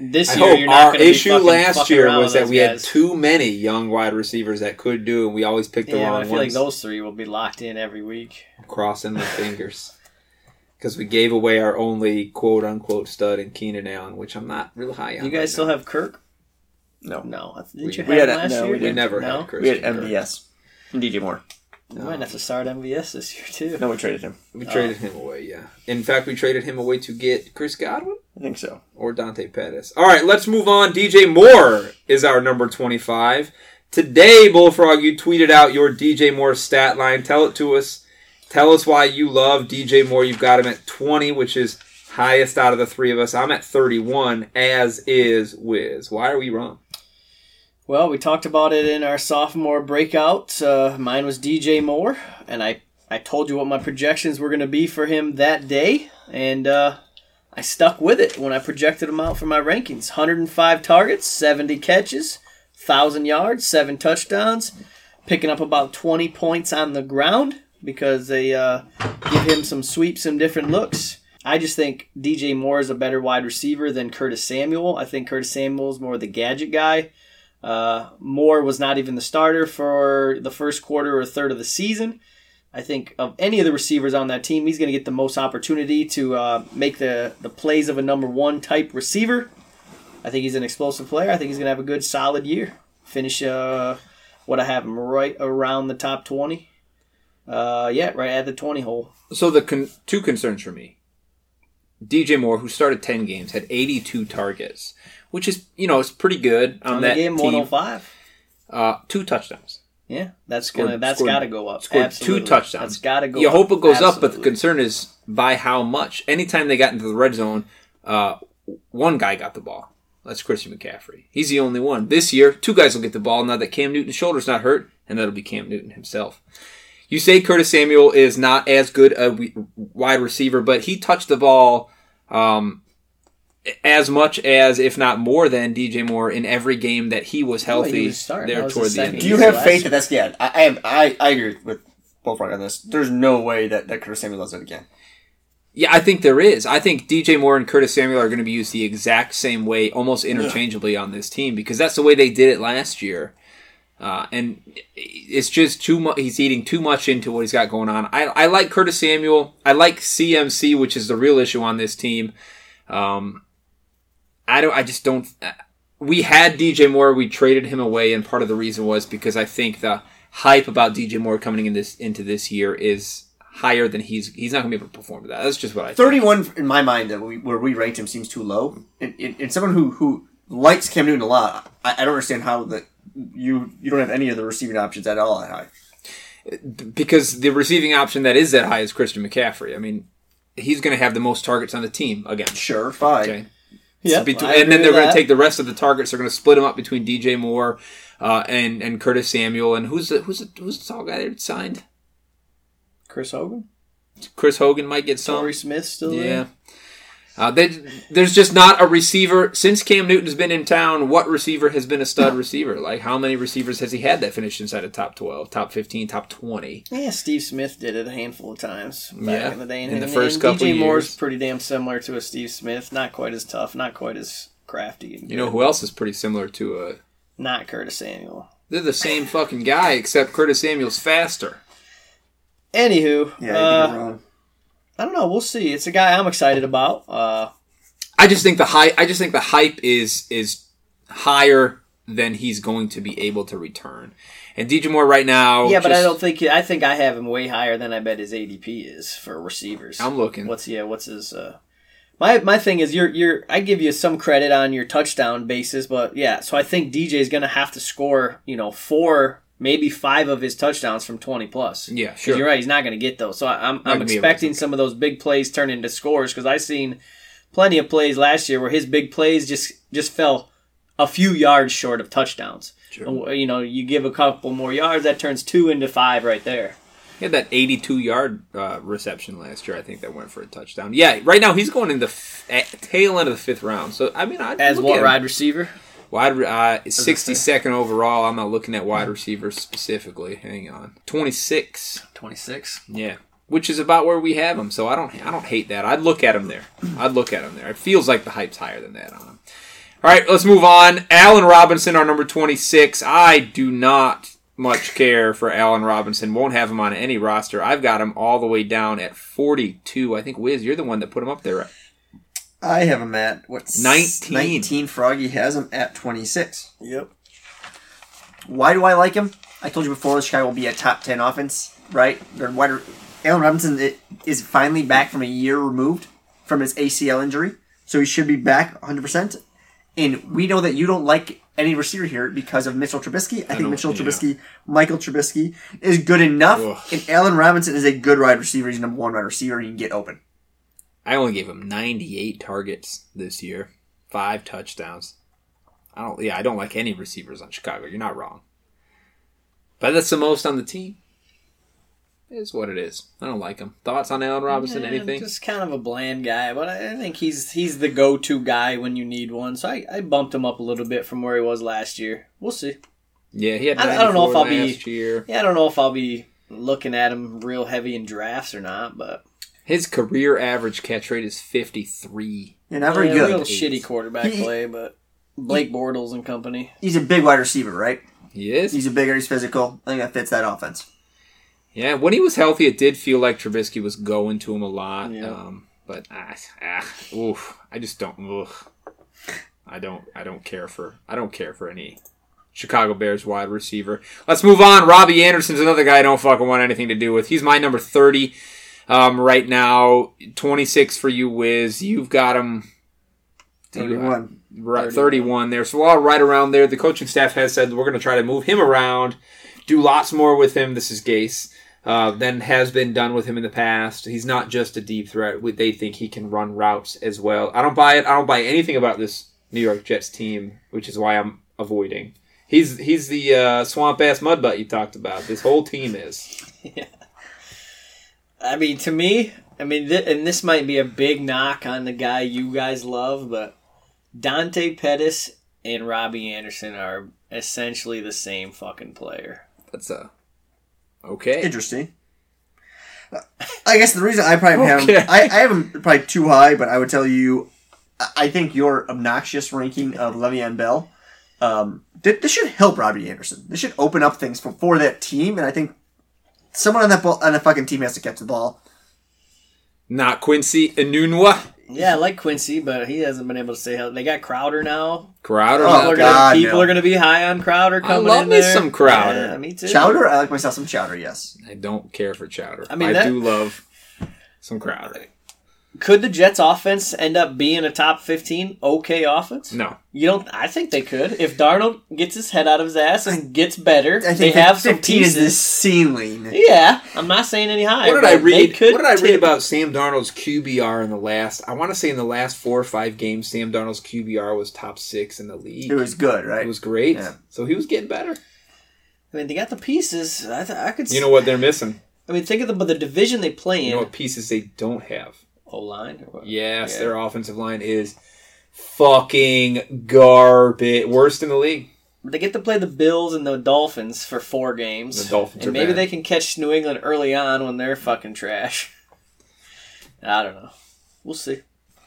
This I year, hope you're not our going be issue last year was that those we had too many young wide receivers that could do, and we always picked the Yeah, but wrong I feel like those three will be locked in every week. crossing my fingers because we gave away our only quote unquote stud in Keenan Allen, which I'm not real high on. You guys right still now. have Kirk? No, No, didn't We- you have we had last no, year? we we never no? had Chris. we had MVS and DJ Moore. We might have to start MVS this year too. No, we traded him. We traded oh. him away. Yeah. In fact, we traded him away to get Chris Godwin I think so. or Dante Pettis. All right, let's move on. DJ Moore is our number 25. Today, Bullfrog, you tweeted out your DJ Moore stat line. Tell it to us. Tell us why you love DJ Moore. You've got him at 20, which is highest out of the three of us. I'm at 31, as is Wiz. Why are we wrong? Well, we talked about it in our sophomore breakout. Uh, mine was DJ Moore, and I, I told you what my projections were going to be for him that day, and uh, I stuck with it when I projected him out for my rankings. 105 targets, 70 catches, 1,000 yards, 7 touchdowns, picking up about 20 points on the ground because they uh, give him some sweeps and different looks. I just think DJ Moore is a better wide receiver than Curtis Samuel. I think Curtis Samuel is more of the gadget guy. Uh, Moore was not even the starter for the first quarter or third of the season. I think of any of the receivers on that team, he's going to get the most opportunity to uh, make the, the plays of a number one type receiver. I think he's an explosive player. I think he's going to have a good, solid year. Finish uh, what I have him right around the top 20. Uh, yeah, right at the 20 hole. So the con- two concerns for me. DJ Moore, who started 10 games, had 82 targets, which is, you know, it's pretty good on, On that game, team. 105. Uh, two touchdowns. Yeah, that's Scored- gonna that's scored- got to go up. Scored Absolutely. two touchdowns. That's got to go. You up. hope it goes up, but the concern is by how much. Anytime they got into the red zone, uh, one guy got the ball. That's Christian McCaffrey. He's the only one. This year, two guys will get the ball now that Cam Newton's shoulder's not hurt, and that'll be Cam Newton himself. You say Curtis Samuel is not as good a wide receiver, but he touched the ball um, as much as, if not more than, DJ Moore in every game that he was Well, he healthy was there That was toward his the end. Do you have faith that that's the end? I, I am. I, I agree with Bullfrog on this. There's no way that, that Curtis Samuel does it again. Yeah, I think there is. I think DJ Moore and Curtis Samuel are going to be used the exact same way, almost interchangeably on this team because that's the way they did it last year. Uh, and it's just too much. He's eating too much into what he's got going on. I, I like Curtis Samuel. I like CMC, which is the real issue on this team. Um, I don't. I just don't. Uh, we had DJ Moore. We traded him away, and part of the reason was because I think the hype about DJ Moore coming in this into this year is higher than he's he's not going to be able to perform to that. That's just what I 31 in my mind that we, where we ranked him seems too low. And, and, and someone who, who likes Cam Newton a lot, I, I don't understand how that you you don't have any of the receiving options at all that high. because the receiving option that is that high is Christian McCaffrey. I mean, he's going to have the most targets on the team again. Sure, fine. Okay. Yeah, Between- and then they're going to take the rest of the targets. They're going to split them up between DJ Moore uh, and and Curtis Samuel and who's the who's the, who's the tall guy that signed? Chris Hogan, Chris Hogan might get some. Torrey Smith still Yeah. there. Uh, they, there's just not a receiver since Cam Newton's been in town. What receiver has been a stud receiver? Like how many receivers has he had that finished inside the top twelve, top fifteen, top twenty? Yeah, Steve Smith did it a handful of times back Yeah, in the day. in the and- first and couple DJ Moore's years. pretty damn similar to a Steve Smith. Not quite as tough, not quite as crafty. and You know who else is pretty similar to a Not Curtis Samuel. They're the same fucking guy, except Curtis Samuel's faster. Anywho, Yeah, uh, I think you're wrong. I don't know. We'll see. It's a guy I'm excited about. Uh, I just think the hype. I just think the hype is is higher than he's going to be able to return. And DJ Moore right now. yeah, but I don't think I think I have him way higher than I bet his ADP is for receivers. I'm looking. What's yeah? What's his? Uh, my my thing is you're you're I give you some credit on your touchdown basis, but yeah. So I think DJ is gonna have to score you know four maybe five of his touchdowns from twenty plus. Yeah, sure. You're right. He's not gonna get those. So I, I'm I'm gonna be able expecting some of those big plays turn into scores because I've seen plenty of plays last year where his big plays just just fell a few yards short of touchdowns. Sure. You know, you give a couple more yards, that turns two into five right there. He had that 82 yard uh, reception last year. I think that went for a touchdown. Yeah, right now he's going in the f- tail end of the fifth round. So I mean, I As what wide receiver? Wide uh, 62nd overall. I'm not looking at wide receivers specifically. Hang on, 26. Twenty six. Yeah, which is about where we have him. So I don't I don't hate that. I'd look at him there. I'd look at him there. It feels like the hype's higher than that on him. All right, let's move on. Allen Robinson, our number 26. I do not much care for Allen Robinson. Won't have him on any roster. I've got him all the way down at 42. I think Wiz, you're the one that put him up there. I have him at what's 19. 19. Froggy has him at 26. Yep. Why do I like him? I told you before, this guy will be a top 10 offense, right? Their wide, Allen Robinson i- is finally back from a year removed from his ACL injury, so he should be back 100%. And we know that you don't like any receiver here because of Mitchell Trubisky. I, think Mitchell yeah. Trubisky, Michael Trubisky, is good enough. Ugh. And Allen Robinson is a good wide receiver. He's a number one wide receiver. He can get open. I only gave him 98 targets this year, five touchdowns. I don't. Yeah, I don't like any receivers on Chicago. You're not wrong, but that's the most on the team. is what it is. I don't like him. Thoughts on Allen Robinson? Yeah, Anything? Just kind of a bland guy, but I I think he's he's the go-to guy when you need one. So I, I bumped him up a little bit from where he was last year. We'll see. Yeah, he had. I- I don't know if I'll be- year. Yeah, I don't know if I'll be looking at him real heavy in drafts or not, but His career average catch rate is fifty three. You're not very yeah, good. Real shitty quarterback He- play, but Blake Bortles and company. He's a big wide receiver, right? He is. He's a bigger, he's physical. I think that fits that offense. Yeah, when he was healthy, it did feel like Trubisky was going to him a lot. Yeah. Um, but ah, ah, oof, I just don't. Ugh. I don't. I don't care for. I don't care for any Chicago Bears wide receiver. Let's move on. Robbie Anderson's another guy I don't fucking want anything to do with. He's my number thirty um, right now. Twenty six for you, Wiz. You've got him. Thirty-one. Right, 31 there. So all right around there. The coaching staff has said we're going to try to move him around, do lots more with him. This is Gase. Uh, than has been done with him in the past. He's not just a deep threat. They think he can run routes as well. I don't buy it. I don't buy anything about this New York Jets team, which is why I'm avoiding. He's he's the uh, swamp ass mudbutt you talked about. This whole team is. I mean, to me, I mean, th- and this might be a big knock on the guy you guys love, but Dante Pettis and Robbie Anderson are essentially the same fucking player. That's a okay. Interesting. I guess the reason I probably have Okay. him, I, I have him probably too high, but I would tell you, I- I think your obnoxious ranking of Le'Veon Bell, um, th- this should help Robbie Anderson. This should open up things for, for that team, and I think someone on that ball, on the fucking team has to catch the ball. Not Quincy Enunwa. Yeah, I like Quincy, but he hasn't been able to stay healthy. They got Crowder now. Crowder. Oh, People, are, gonna, God, people no. are gonna be high on Crowder I coming love in me there. some Crowder. Yeah, me too. Chowder, I like myself some chowder. Yes, I don't care for Chowder. I, I mean, that- do love some Crowder. Could the Jets' offense end up being a top fifteen okay offense? No. You don't. I think they could if Darnold gets his head out of his ass and gets better. I think they have some fifteen is the pieces. ceiling. Yeah, I'm not saying any higher. What did I read? could What did I read tip. about Sam Darnold's QBR in the last? I want to say in the last four or five games, Sam Darnold's QBR was top six in the league. It was good, right? It was great. Yeah. So he was getting better. I mean, they got the pieces. I, th- I could. You know what they're missing? I mean, think of the but the division they play You in. know what pieces they don't have? O line? Yes, Yeah. their offensive line is fucking garbage. Worst in the league. But they get to play the Bills and the Dolphins for four games. The Dolphins and maybe bad. they can catch New England early on when they're fucking trash. I don't know. We'll see.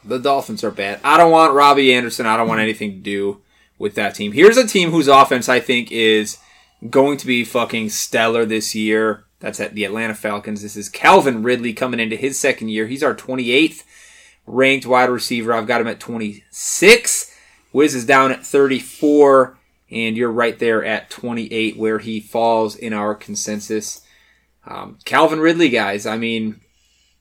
The Dolphins are bad. I don't want Robbie Anderson. I don't want anything to do with that team. Here's a team whose offense I think is going to be fucking stellar this year. That's at the Atlanta Falcons. This is Calvin Ridley coming into his second year. He's our 28th ranked wide receiver. I've got him at 26. Wiz is down at 34, and you're right there at 28, where he falls in our consensus. Um, Calvin Ridley, guys. I mean,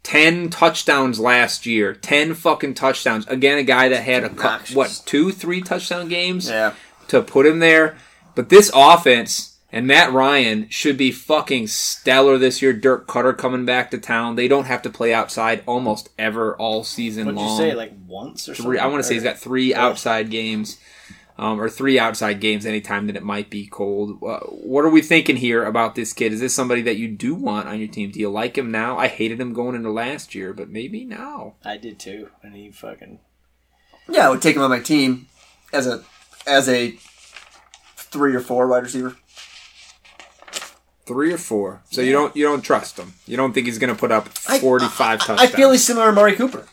10 touchdowns last year. 10 fucking touchdowns. Again, a guy that had a Obnoxious. what two, three touchdown games Yeah. to put him there. But this offense and Matt Ryan should be fucking stellar this year. Dirk Koetter coming back to town. They don't have to play outside almost ever all season What'd long. you say? Like once or something? I want to say he's got three outside games. Um, or three outside games anytime that it might be cold. Uh, what are we thinking here about this kid? Is this somebody that you do want on your team? Do you like him now? I hated him going into last year, but maybe now. I did too, and he fucking. Yeah, I would take him on my team as a as a three or four wide receiver. Three or four. So you don't you don't trust him. You don't think he's going to put up forty five I, touchdowns. I feel he's similar to Mari Cooper.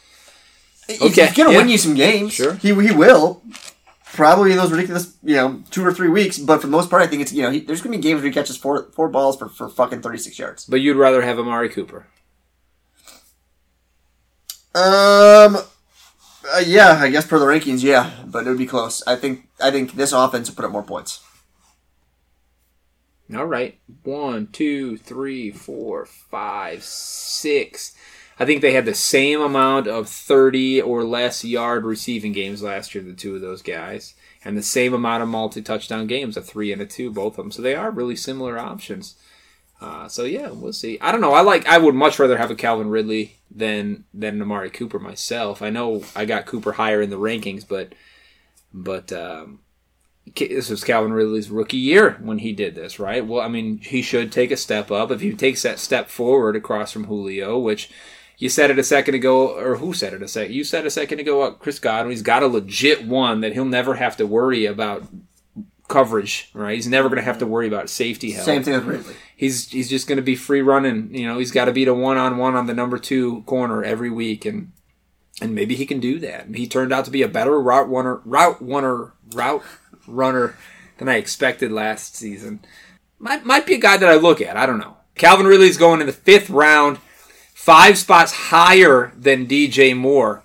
He's, Okay, he's gonna yeah. win you some games. Sure. he he will. Probably in those ridiculous, you know, two or three weeks. But for the most part, I think it's you know he, there's gonna be games where he catches four four balls for, for fucking thirty six yards. But you'd rather have Amari Cooper. Um, uh, yeah, I guess per the rankings, yeah, but it would be close. I think I think this offense would put up more points. All right. One, two, three, four, five, six. I think they had the same amount of 30 or less yard receiving games last year, the two of those guys, and the same amount of multi touchdown games, a three and a two, both of them. So they are really similar options. Uh, so yeah, we'll see. I don't know. I like. I would much rather have a Calvin Ridley than than Amari Cooper myself. I know I got Cooper higher in the rankings, but but um, this was Calvin Ridley's rookie year when he did this, right? Well, I mean, he should take a step up. If he takes that step forward across from Julio, which you said it a second ago, or who said it a second? You said a second ago, uh, Chris Godwin. He's got a legit one that he'll never have to worry about coverage, right? He's never going to have to worry about safety help. Same thing with Ridley. He's he's just going to be free running. You know, he's got to beat a one on one on the number two corner every week, and and maybe he can do that. He turned out to be a better route runner, route runner, route runner than I expected last season. Might might be a guy that I look at. I don't know. Calvin Ridley's going in the fifth round, five spots higher than DJ Moore.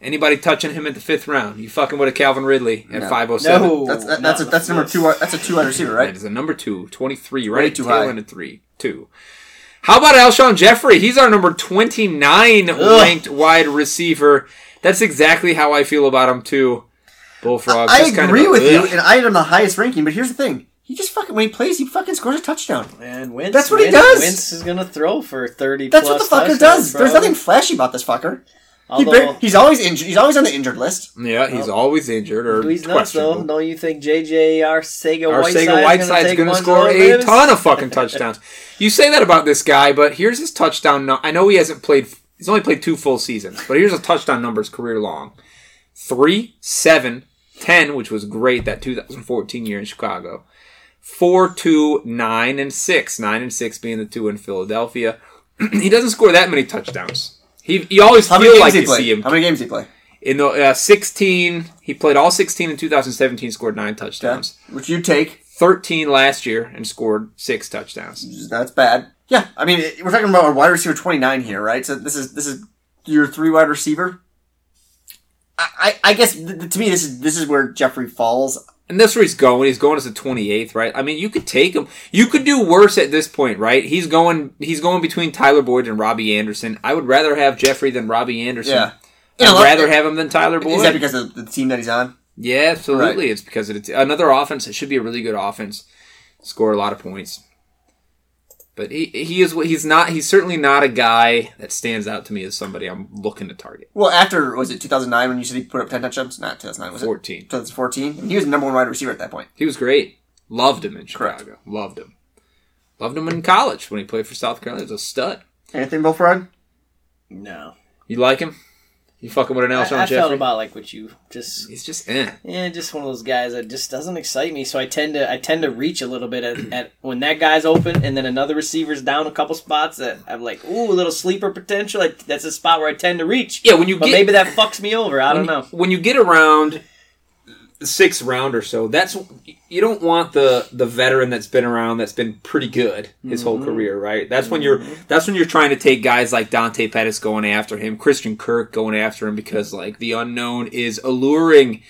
Anybody touching him at the fifth round? You fucking with a Calvin Ridley at No. five oh seven. No. That's that, that's a, not that's number two. That's a two wide receiver, right? is a number two, 23, Way right? too Tail high. end of three, two. How about Alshon Jeffery? He's our number 29 ranked wide receiver. That's exactly how I feel about him, too. Bullfrog. I just kind of agree a- with you, and I had him the highest ranking. But here's the thing: he just fucking when he plays, he fucking scores a touchdown. And Wentz, That's what he does. Wentz is gonna throw for thirty. That's what the fucker touchdowns, does. There's nothing flashy about this fucker. He bar- he's always injured. He's always on the injured list. Yeah, he's always injured or he's nuts though. questionable. Don't you think JJ Arcega Our Whiteside's Sega Whiteside's going to score a ton of fucking touchdowns. You say that about this guy, but here's his touchdown. nu- I know he hasn't played. He's only played two full seasons, but here's a touchdown numbers career long: three, seven, ten, which was great that 2014 year in Chicago. Four, two, nine, and six. Nine and six being the two in Philadelphia. he doesn't score that many touchdowns. He, you always How feel like you play? see him How many games did he play? in the uh, 16. He played all 16 in 2017. Scored nine Yeah. touchdowns. Which you take. 13 last year and scored six touchdowns. That's bad. Yeah, I mean we're talking about a wide receiver 29 here, right? So this is this is your three wide receiver. I, I, guess th- to me this is this is where Jeffery falls. And that's where he's going. He's going as the 28th, right? I mean, you could take him. You could do worse at this point, right? He's going he's going between Tyler Boyd and Robbie Anderson. I would rather have Jeffery than Robbie Anderson. Yeah. I'd You know, rather have him than Tyler Boyd. Is that because of the team that he's on? yeah, absolutely. It's because it's another offense. It should be a really good offense. Score a lot of points. But he he is he's not he's certainly not a guy that stands out to me as somebody I'm looking to target. Well, after was it 2009 when you said he put up 10 touchdowns? Not 2009, was it? 14. 2014. He was the number one wide receiver at that point. He was great. Loved him in Correct. Chicago. Loved him. Loved him in college when he played for South Carolina. He was a stud. Anything, Bullfrog? No, You like him? You fucking with an I, Alshon I felt Jeffery? about like what you just. He's just eh. Yeah, just one of those guys that just doesn't excite me. So I tend to I tend to reach a little bit at, at when that guy's open, and then another receiver's down a couple spots that I'm like, ooh, a little sleeper potential. Like, that's a spot where I tend to reach. Yeah, when you But get maybe that fucks me over. I don't you- know. when you get around the sixth round or so, that's you don't want the the veteran that's been around that's been pretty good his whole mm-hmm. career, right? That's when you're mm-hmm. that's when you're trying to take guys like Dante Pettis going after him, Christian Kirk going after him because like the unknown is alluring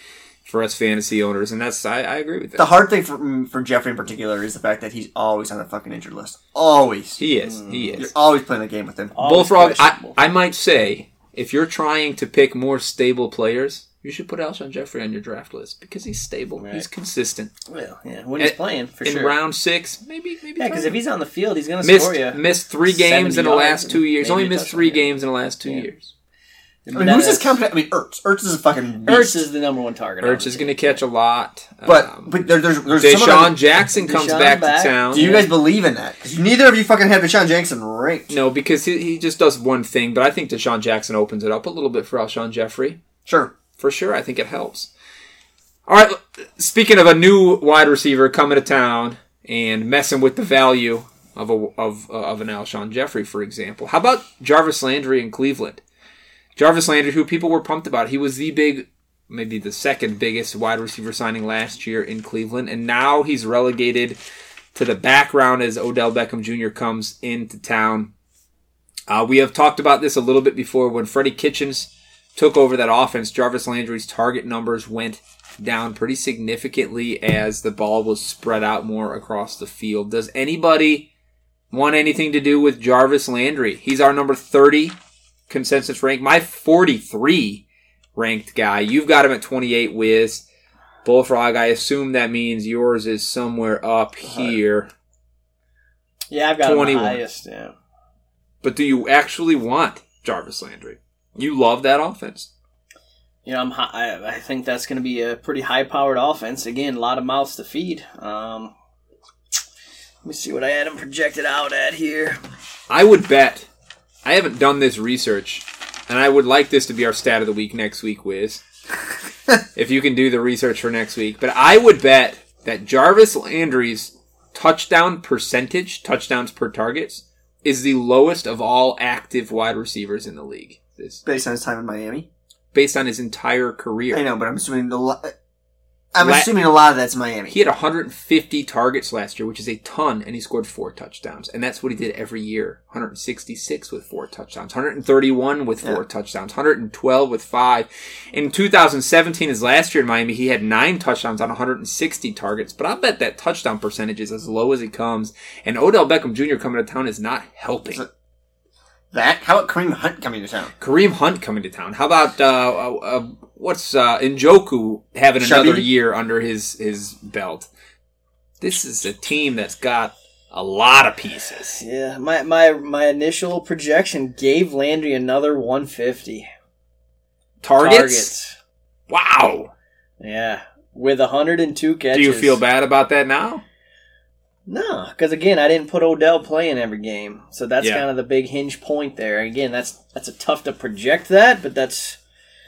for us fantasy owners, and that's I, I agree with that. The hard thing for mm, for Jeffery in particular is the fact that he's always on the fucking injured list. Always. He is, he mm. is. You're always playing the game with him. Always Bullfrog, I. I might say, if you're trying to pick more stable players, you should put Alshon Jeffery on your draft list because he's stable, Right. he's consistent. Well, yeah, when he's In- playing for In sure. round six, maybe, maybe. yeah, because if he's on the field, he's gonna missed score you. missed three games in the last two years. maybe Only missed three yeah. games in the last two Yeah. years. I mean, who's his competition? I mean, Ertz. Ertz is a fucking beast. Ertz is the number one target. Ertz is going to catch a lot. But Um, but there, there's there's some DeSean other- Jackson comes DeSean back, back. to town. Do you guys believe in that? 'Cause neither of you fucking have DeSean Jackson ranked. No, because he, he just does one thing, but I think DeSean Jackson opens it up a little bit for Alshon Jeffery. Sure. For sure, I think it helps. All right, speaking of a new wide receiver coming to town and messing with the value of a of uh, of an Alshon Jeffery, for example, how about Jarvis Landry in Cleveland? Jarvis Landry, who people were pumped about, he was the big, maybe the second biggest wide receiver signing last year in Cleveland, and now he's relegated to the background as Odell Beckham Jr. comes into town. Uh, we have talked about this a little bit before when Freddie Kitchens took over that offense. Jarvis Landry's target numbers went down pretty significantly as the ball was spread out more across the field. Does anybody want anything to do with Jarvis Landry? He's our number 30 consensus rank. My 43 ranked guy. You've got him at 28 Wiz. Bullfrog, I assume that means yours is somewhere up here. Yeah, I've got him 21. highest. Yeah. But do you actually want Jarvis Landry? You love that offense. You know, I'm hi- I, I think that's going to be a pretty high powered offense. Again, a lot of mouths to feed. Um, let me see what I had them projected out at here. I would bet. I haven't done this research, and I would like this to be our stat of the week next week, Wiz. if you can do the research for next week, but I would bet that Jarvis Landry's touchdown percentage, touchdowns per targets, is the lowest of all active wide receivers in the league. This Based on his time in Miami. based on his entire career, I know, but I'm assuming the. lo- I'm La- assuming a lot of that's Miami. He had 150 targets last year, which is a ton, and he scored four touchdowns. And that's what he did every year. 166 with four touchdowns, 131 with four Yeah. touchdowns, 112 with five. In 2017, his last year in Miami, he had nine touchdowns on 160 targets. But I bet that touchdown percentage is as low as it comes. And Odell Beckham Jr. coming to town is not helping. So- that? How about Kareem Hunt coming to town? Kareem Hunt coming to town. How about uh, uh, uh, what's uh, Njoku having Chubby? another year under his his belt? This is a team that's got a lot of pieces. Yeah, my my my initial projection gave Landry another 150 Targets. Wow. Yeah, with 102 catches. Do you feel bad about that now? No, because again, I didn't put Odell playing every game, so that's Yeah. kind of the big hinge point there. Again, that's that's a tough to project that, but that's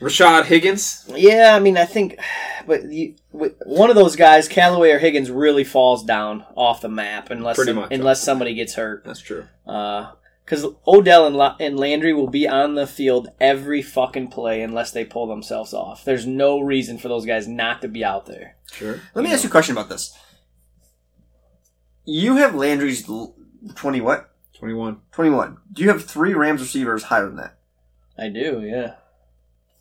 Rashard Higgins. yeah. I mean, I think, but you, with- one of those guys, Callaway or Higgins, really falls down off the map unless Pretty much. unless somebody gets hurt. That's true. Uh, because Odell and, La- and Landry will be on the field every fucking play unless they pull themselves off. There's no reason for those guys not to be out there. Sure. Let me ask you a question about this. You have Landry's l- 20 what? 21. 21. Do you have three Rams receivers higher than that? I do, yeah.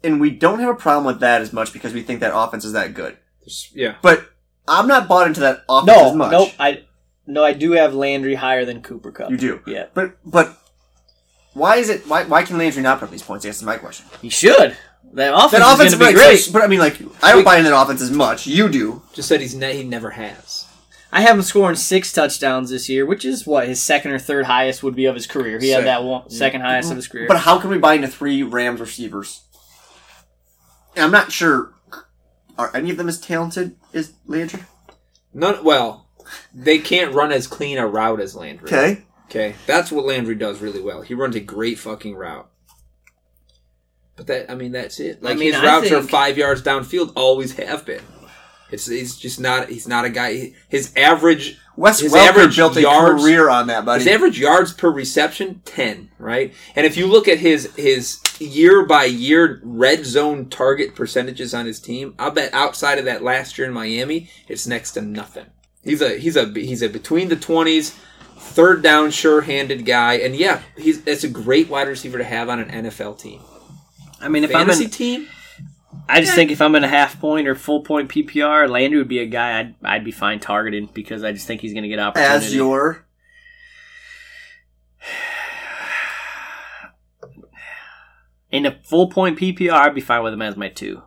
And we don't have a problem with that as much because we think that offense is that good. There's- Yeah. But I'm not bought into that offense No, as much. No, nope. I no, I do have Landry higher than Cooper Kupp. You do. yeah. But but why is it why why can Landry not put up these points? I guess my question. He should. That offense, That offense is going to be right, great. so- but I mean like I don't buy into that offense as much. You do. Just said he's ne- he never has. I have him scoring six touchdowns this year, which is what his second or third highest would be of his career. He Sec- had that one, second highest of his career. But how can we buy into three Rams receivers? And I'm not sure are any of them as talented as Landry? None. Well, they can't run as clean a route as Landry. Okay. Okay, that's what Landry does really well. He runs a great fucking route. But that, I mean, that's it. Like I mean, his I routes are five yards downfield, always have been. It's he's just not. He's not a guy. His average Wes His Welker average built a yards- career on that, buddy. his average yards per reception ten, right? And if you look at his his year by year red zone target percentages on his team, I bet outside of that last year in Miami, it's next to nothing. He's a he's a he's a between the twenties, third down sure handed guy, and yeah, he's it's a great wide receiver to have on an NFL team. I mean, if Fantasy I'm in, team, I just think if I'm in a half point or full point PPR, Landry would be a guy I'd, I'd be fine targeting because I just think he's going to get opportunity. as your in a full point PPR, I'd be fine with him as my two.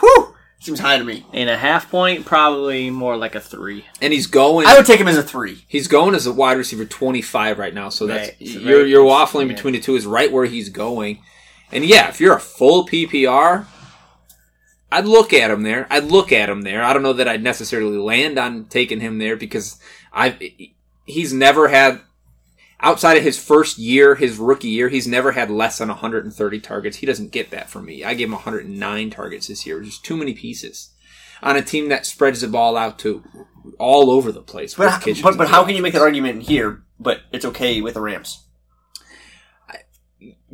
whew, seems high to me. In a half point, probably more like a three. and he's going. I would take him as a three. He's going as a wide receiver 25 right now, so that's Right, you're you're waffling Yeah. between the two is right where he's going. And yeah, if you're a full PPR, I'd look at him there. I'd look at him there. I don't know that I'd necessarily land on taking him there because I've he's never had outside of his first year, his rookie year, he's never had less than 130 targets. He doesn't get that from me. I gave him 109 targets this year. Just too many pieces on a team that spreads the ball out to all over the place. But but, but how can you make that argument here? But it's okay with the Rams.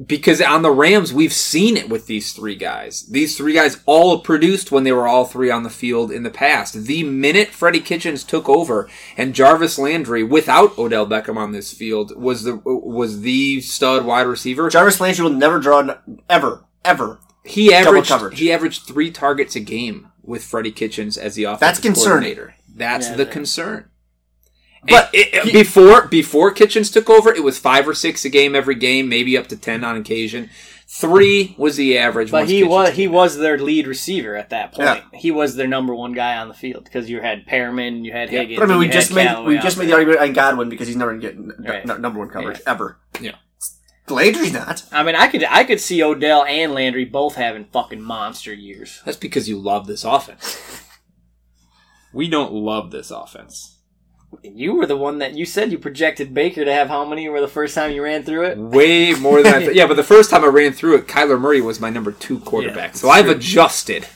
Because on the Rams, we've seen it with these three guys. These three guys all produced when they were all three on the field in the past. The minute Freddie Kitchens took over and Jarvis Landry, without Odell Beckham on this field, was the was the stud wide receiver. Jarvis Landry will never draw n- ever ever. He averaged he averaged three targets a game with Freddie Kitchens as the offensive That's concerning. coordinator. That's Yeah, the that- concern. But It- it- he- before before Kitchens took over, it was five or six a game every game, maybe up to ten on occasion. Three was the average. But he Kitchens was he in. was their lead receiver at that point. Yeah. He was their number one guy on the field because you had Perriman, you had Higgins. But I mean, we just made Callaway we just made the argument on Godwin because he's never going to get n- Right. n- number one coverage Yeah. ever. Yeah. Landry's not. I mean, I could I could see Odell and Landry both having fucking monster years. That's because you love this offense. we don't love this offense. You were the one that you said you projected Baker to have how many were the first time you ran through it? Way more than I th- yeah, but the first time I ran through it, Kyler Murray was my number two quarterback. Yeah, so I've adjusted.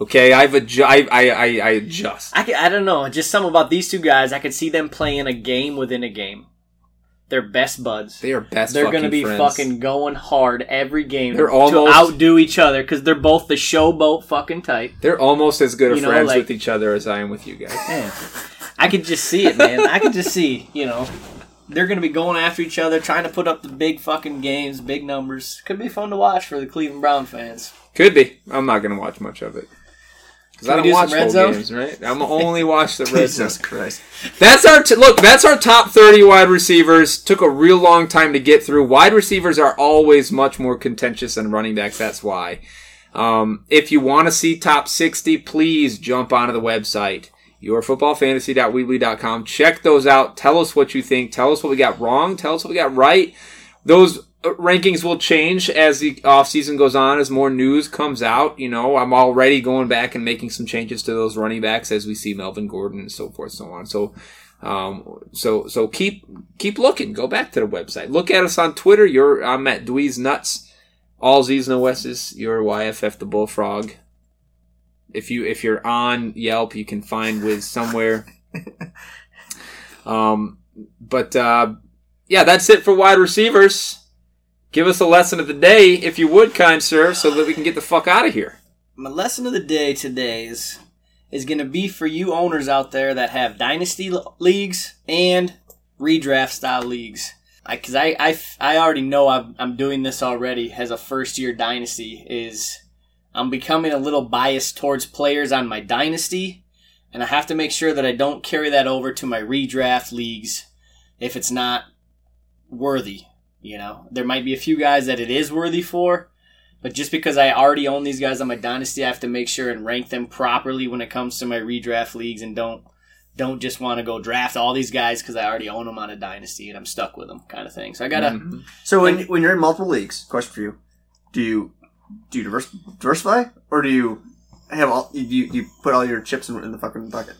Okay, I've adju- I, I, I, I adjust. I, I don't know, just something about these two guys. I could see them playing a game within a game. They're best buds. They are best. They're going to be friends. fucking going hard every game They're to outdo each other because they're both the showboat fucking type. They're almost as good of You know, friends like- with each other as I am with you guys. Man, I could just see it, man. I could just see, you know, they're going to be going after each other, trying to put up the big fucking games, big numbers. Could be fun to watch for the Cleveland Brown fans. Could be. I'm not going to watch much of it. Because I Can don't do watch red zone? games, right? I'm only watch the red zone. Jesus Christ. That's our t- look. That's our top thirty wide receivers. Took a real long time to get through. Wide receivers are always much more contentious than running backs. That's why. Um, if you want to see top sixty, please jump onto the website yourfootballfantasy.weebly.com. Check those out. Tell us what you think. Tell us what we got wrong. Tell us what we got right. Those uh, rankings will change as the offseason goes on, as more news comes out. You know, I'm already going back and making some changes to those running backs as we see Melvin Gordon and so forth, and so on. So, um, so, so keep, keep looking. Go back to the website. Look at us on Twitter. You're, I'm at Dweez Nuts. All Z's no S's. You're YFF the Bullfrog. If you, if you're on Yelp, you can find Wiz somewhere. um, but, uh, yeah, that's it for wide receivers. Give us a lesson of the day, if you would, kind sir, so that we can get the fuck out of here. My lesson of the day today is is going to be for you owners out there that have dynasty l- leagues and redraft style leagues. Because I, I, I already know I'm, I'm doing this already as a first year dynasty. Is I'm becoming a little biased towards players on my dynasty, and I have to make sure that I don't carry that over to my redraft leagues if it's not worthy. You know, there might be a few guys that it is worthy for, but just because I already own these guys on my dynasty, I have to make sure and rank them properly when it comes to my redraft leagues, and don't don't just want to go draft all these guys because I already own them on a dynasty and I'm stuck with them, kind of thing. So I gotta. Mhm. So when when you're in multiple leagues, question for you: Do you do you divers- diversify, or do you have all you you, you put all your chips in, in the fucking bucket?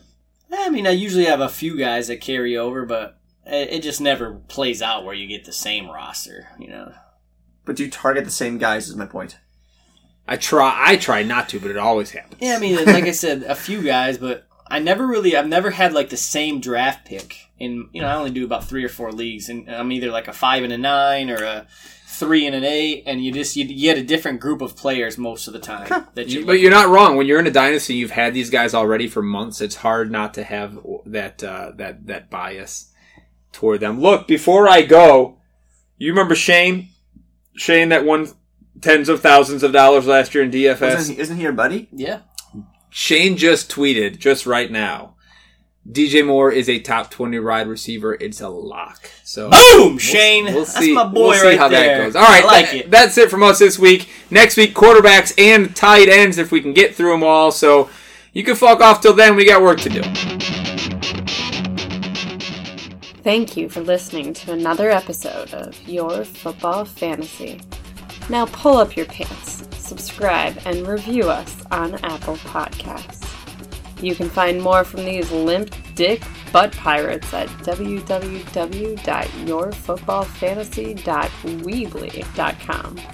I mean, I usually have a few guys that carry over, but it, it just never plays out where you get the same roster. You know. But do you target the same guys? Is my point. I try. I try not to, but it always happens. Yeah, I mean, like I said, a few guys, but I never really, I've never had like the same draft pick. In you know, I only do about three or four leagues, and I'm either like a five and a nine or a three and an eight, and you just you, you get a different group of players most of the time. that you, You- but you're not wrong. When you're in a dynasty, you've had these guys already for months. It's hard not to have that uh, that that bias toward them. Look, before I go, you remember Shane? Shane that won tens of thousands of dollars last year in DFS. Isn't he, isn't he your buddy? yeah, Shane just tweeted just right now. DJ Moore is a top twenty wide receiver. It's a lock. So boom, Shane. We'll That's see. my boy we'll see right how there. that goes. All right, I like that- it. That's it from us this week. Next week, quarterbacks and tight ends if we can get through them all. So you can fuck off till then. We got work to do. Thank you for listening to another episode of Your Football Fantasy. Now pull up your pants, subscribe, and review us on Apple Podcasts. You can find more from these limp dick butt pirates at www.yourfootballfantasy.weebly.com.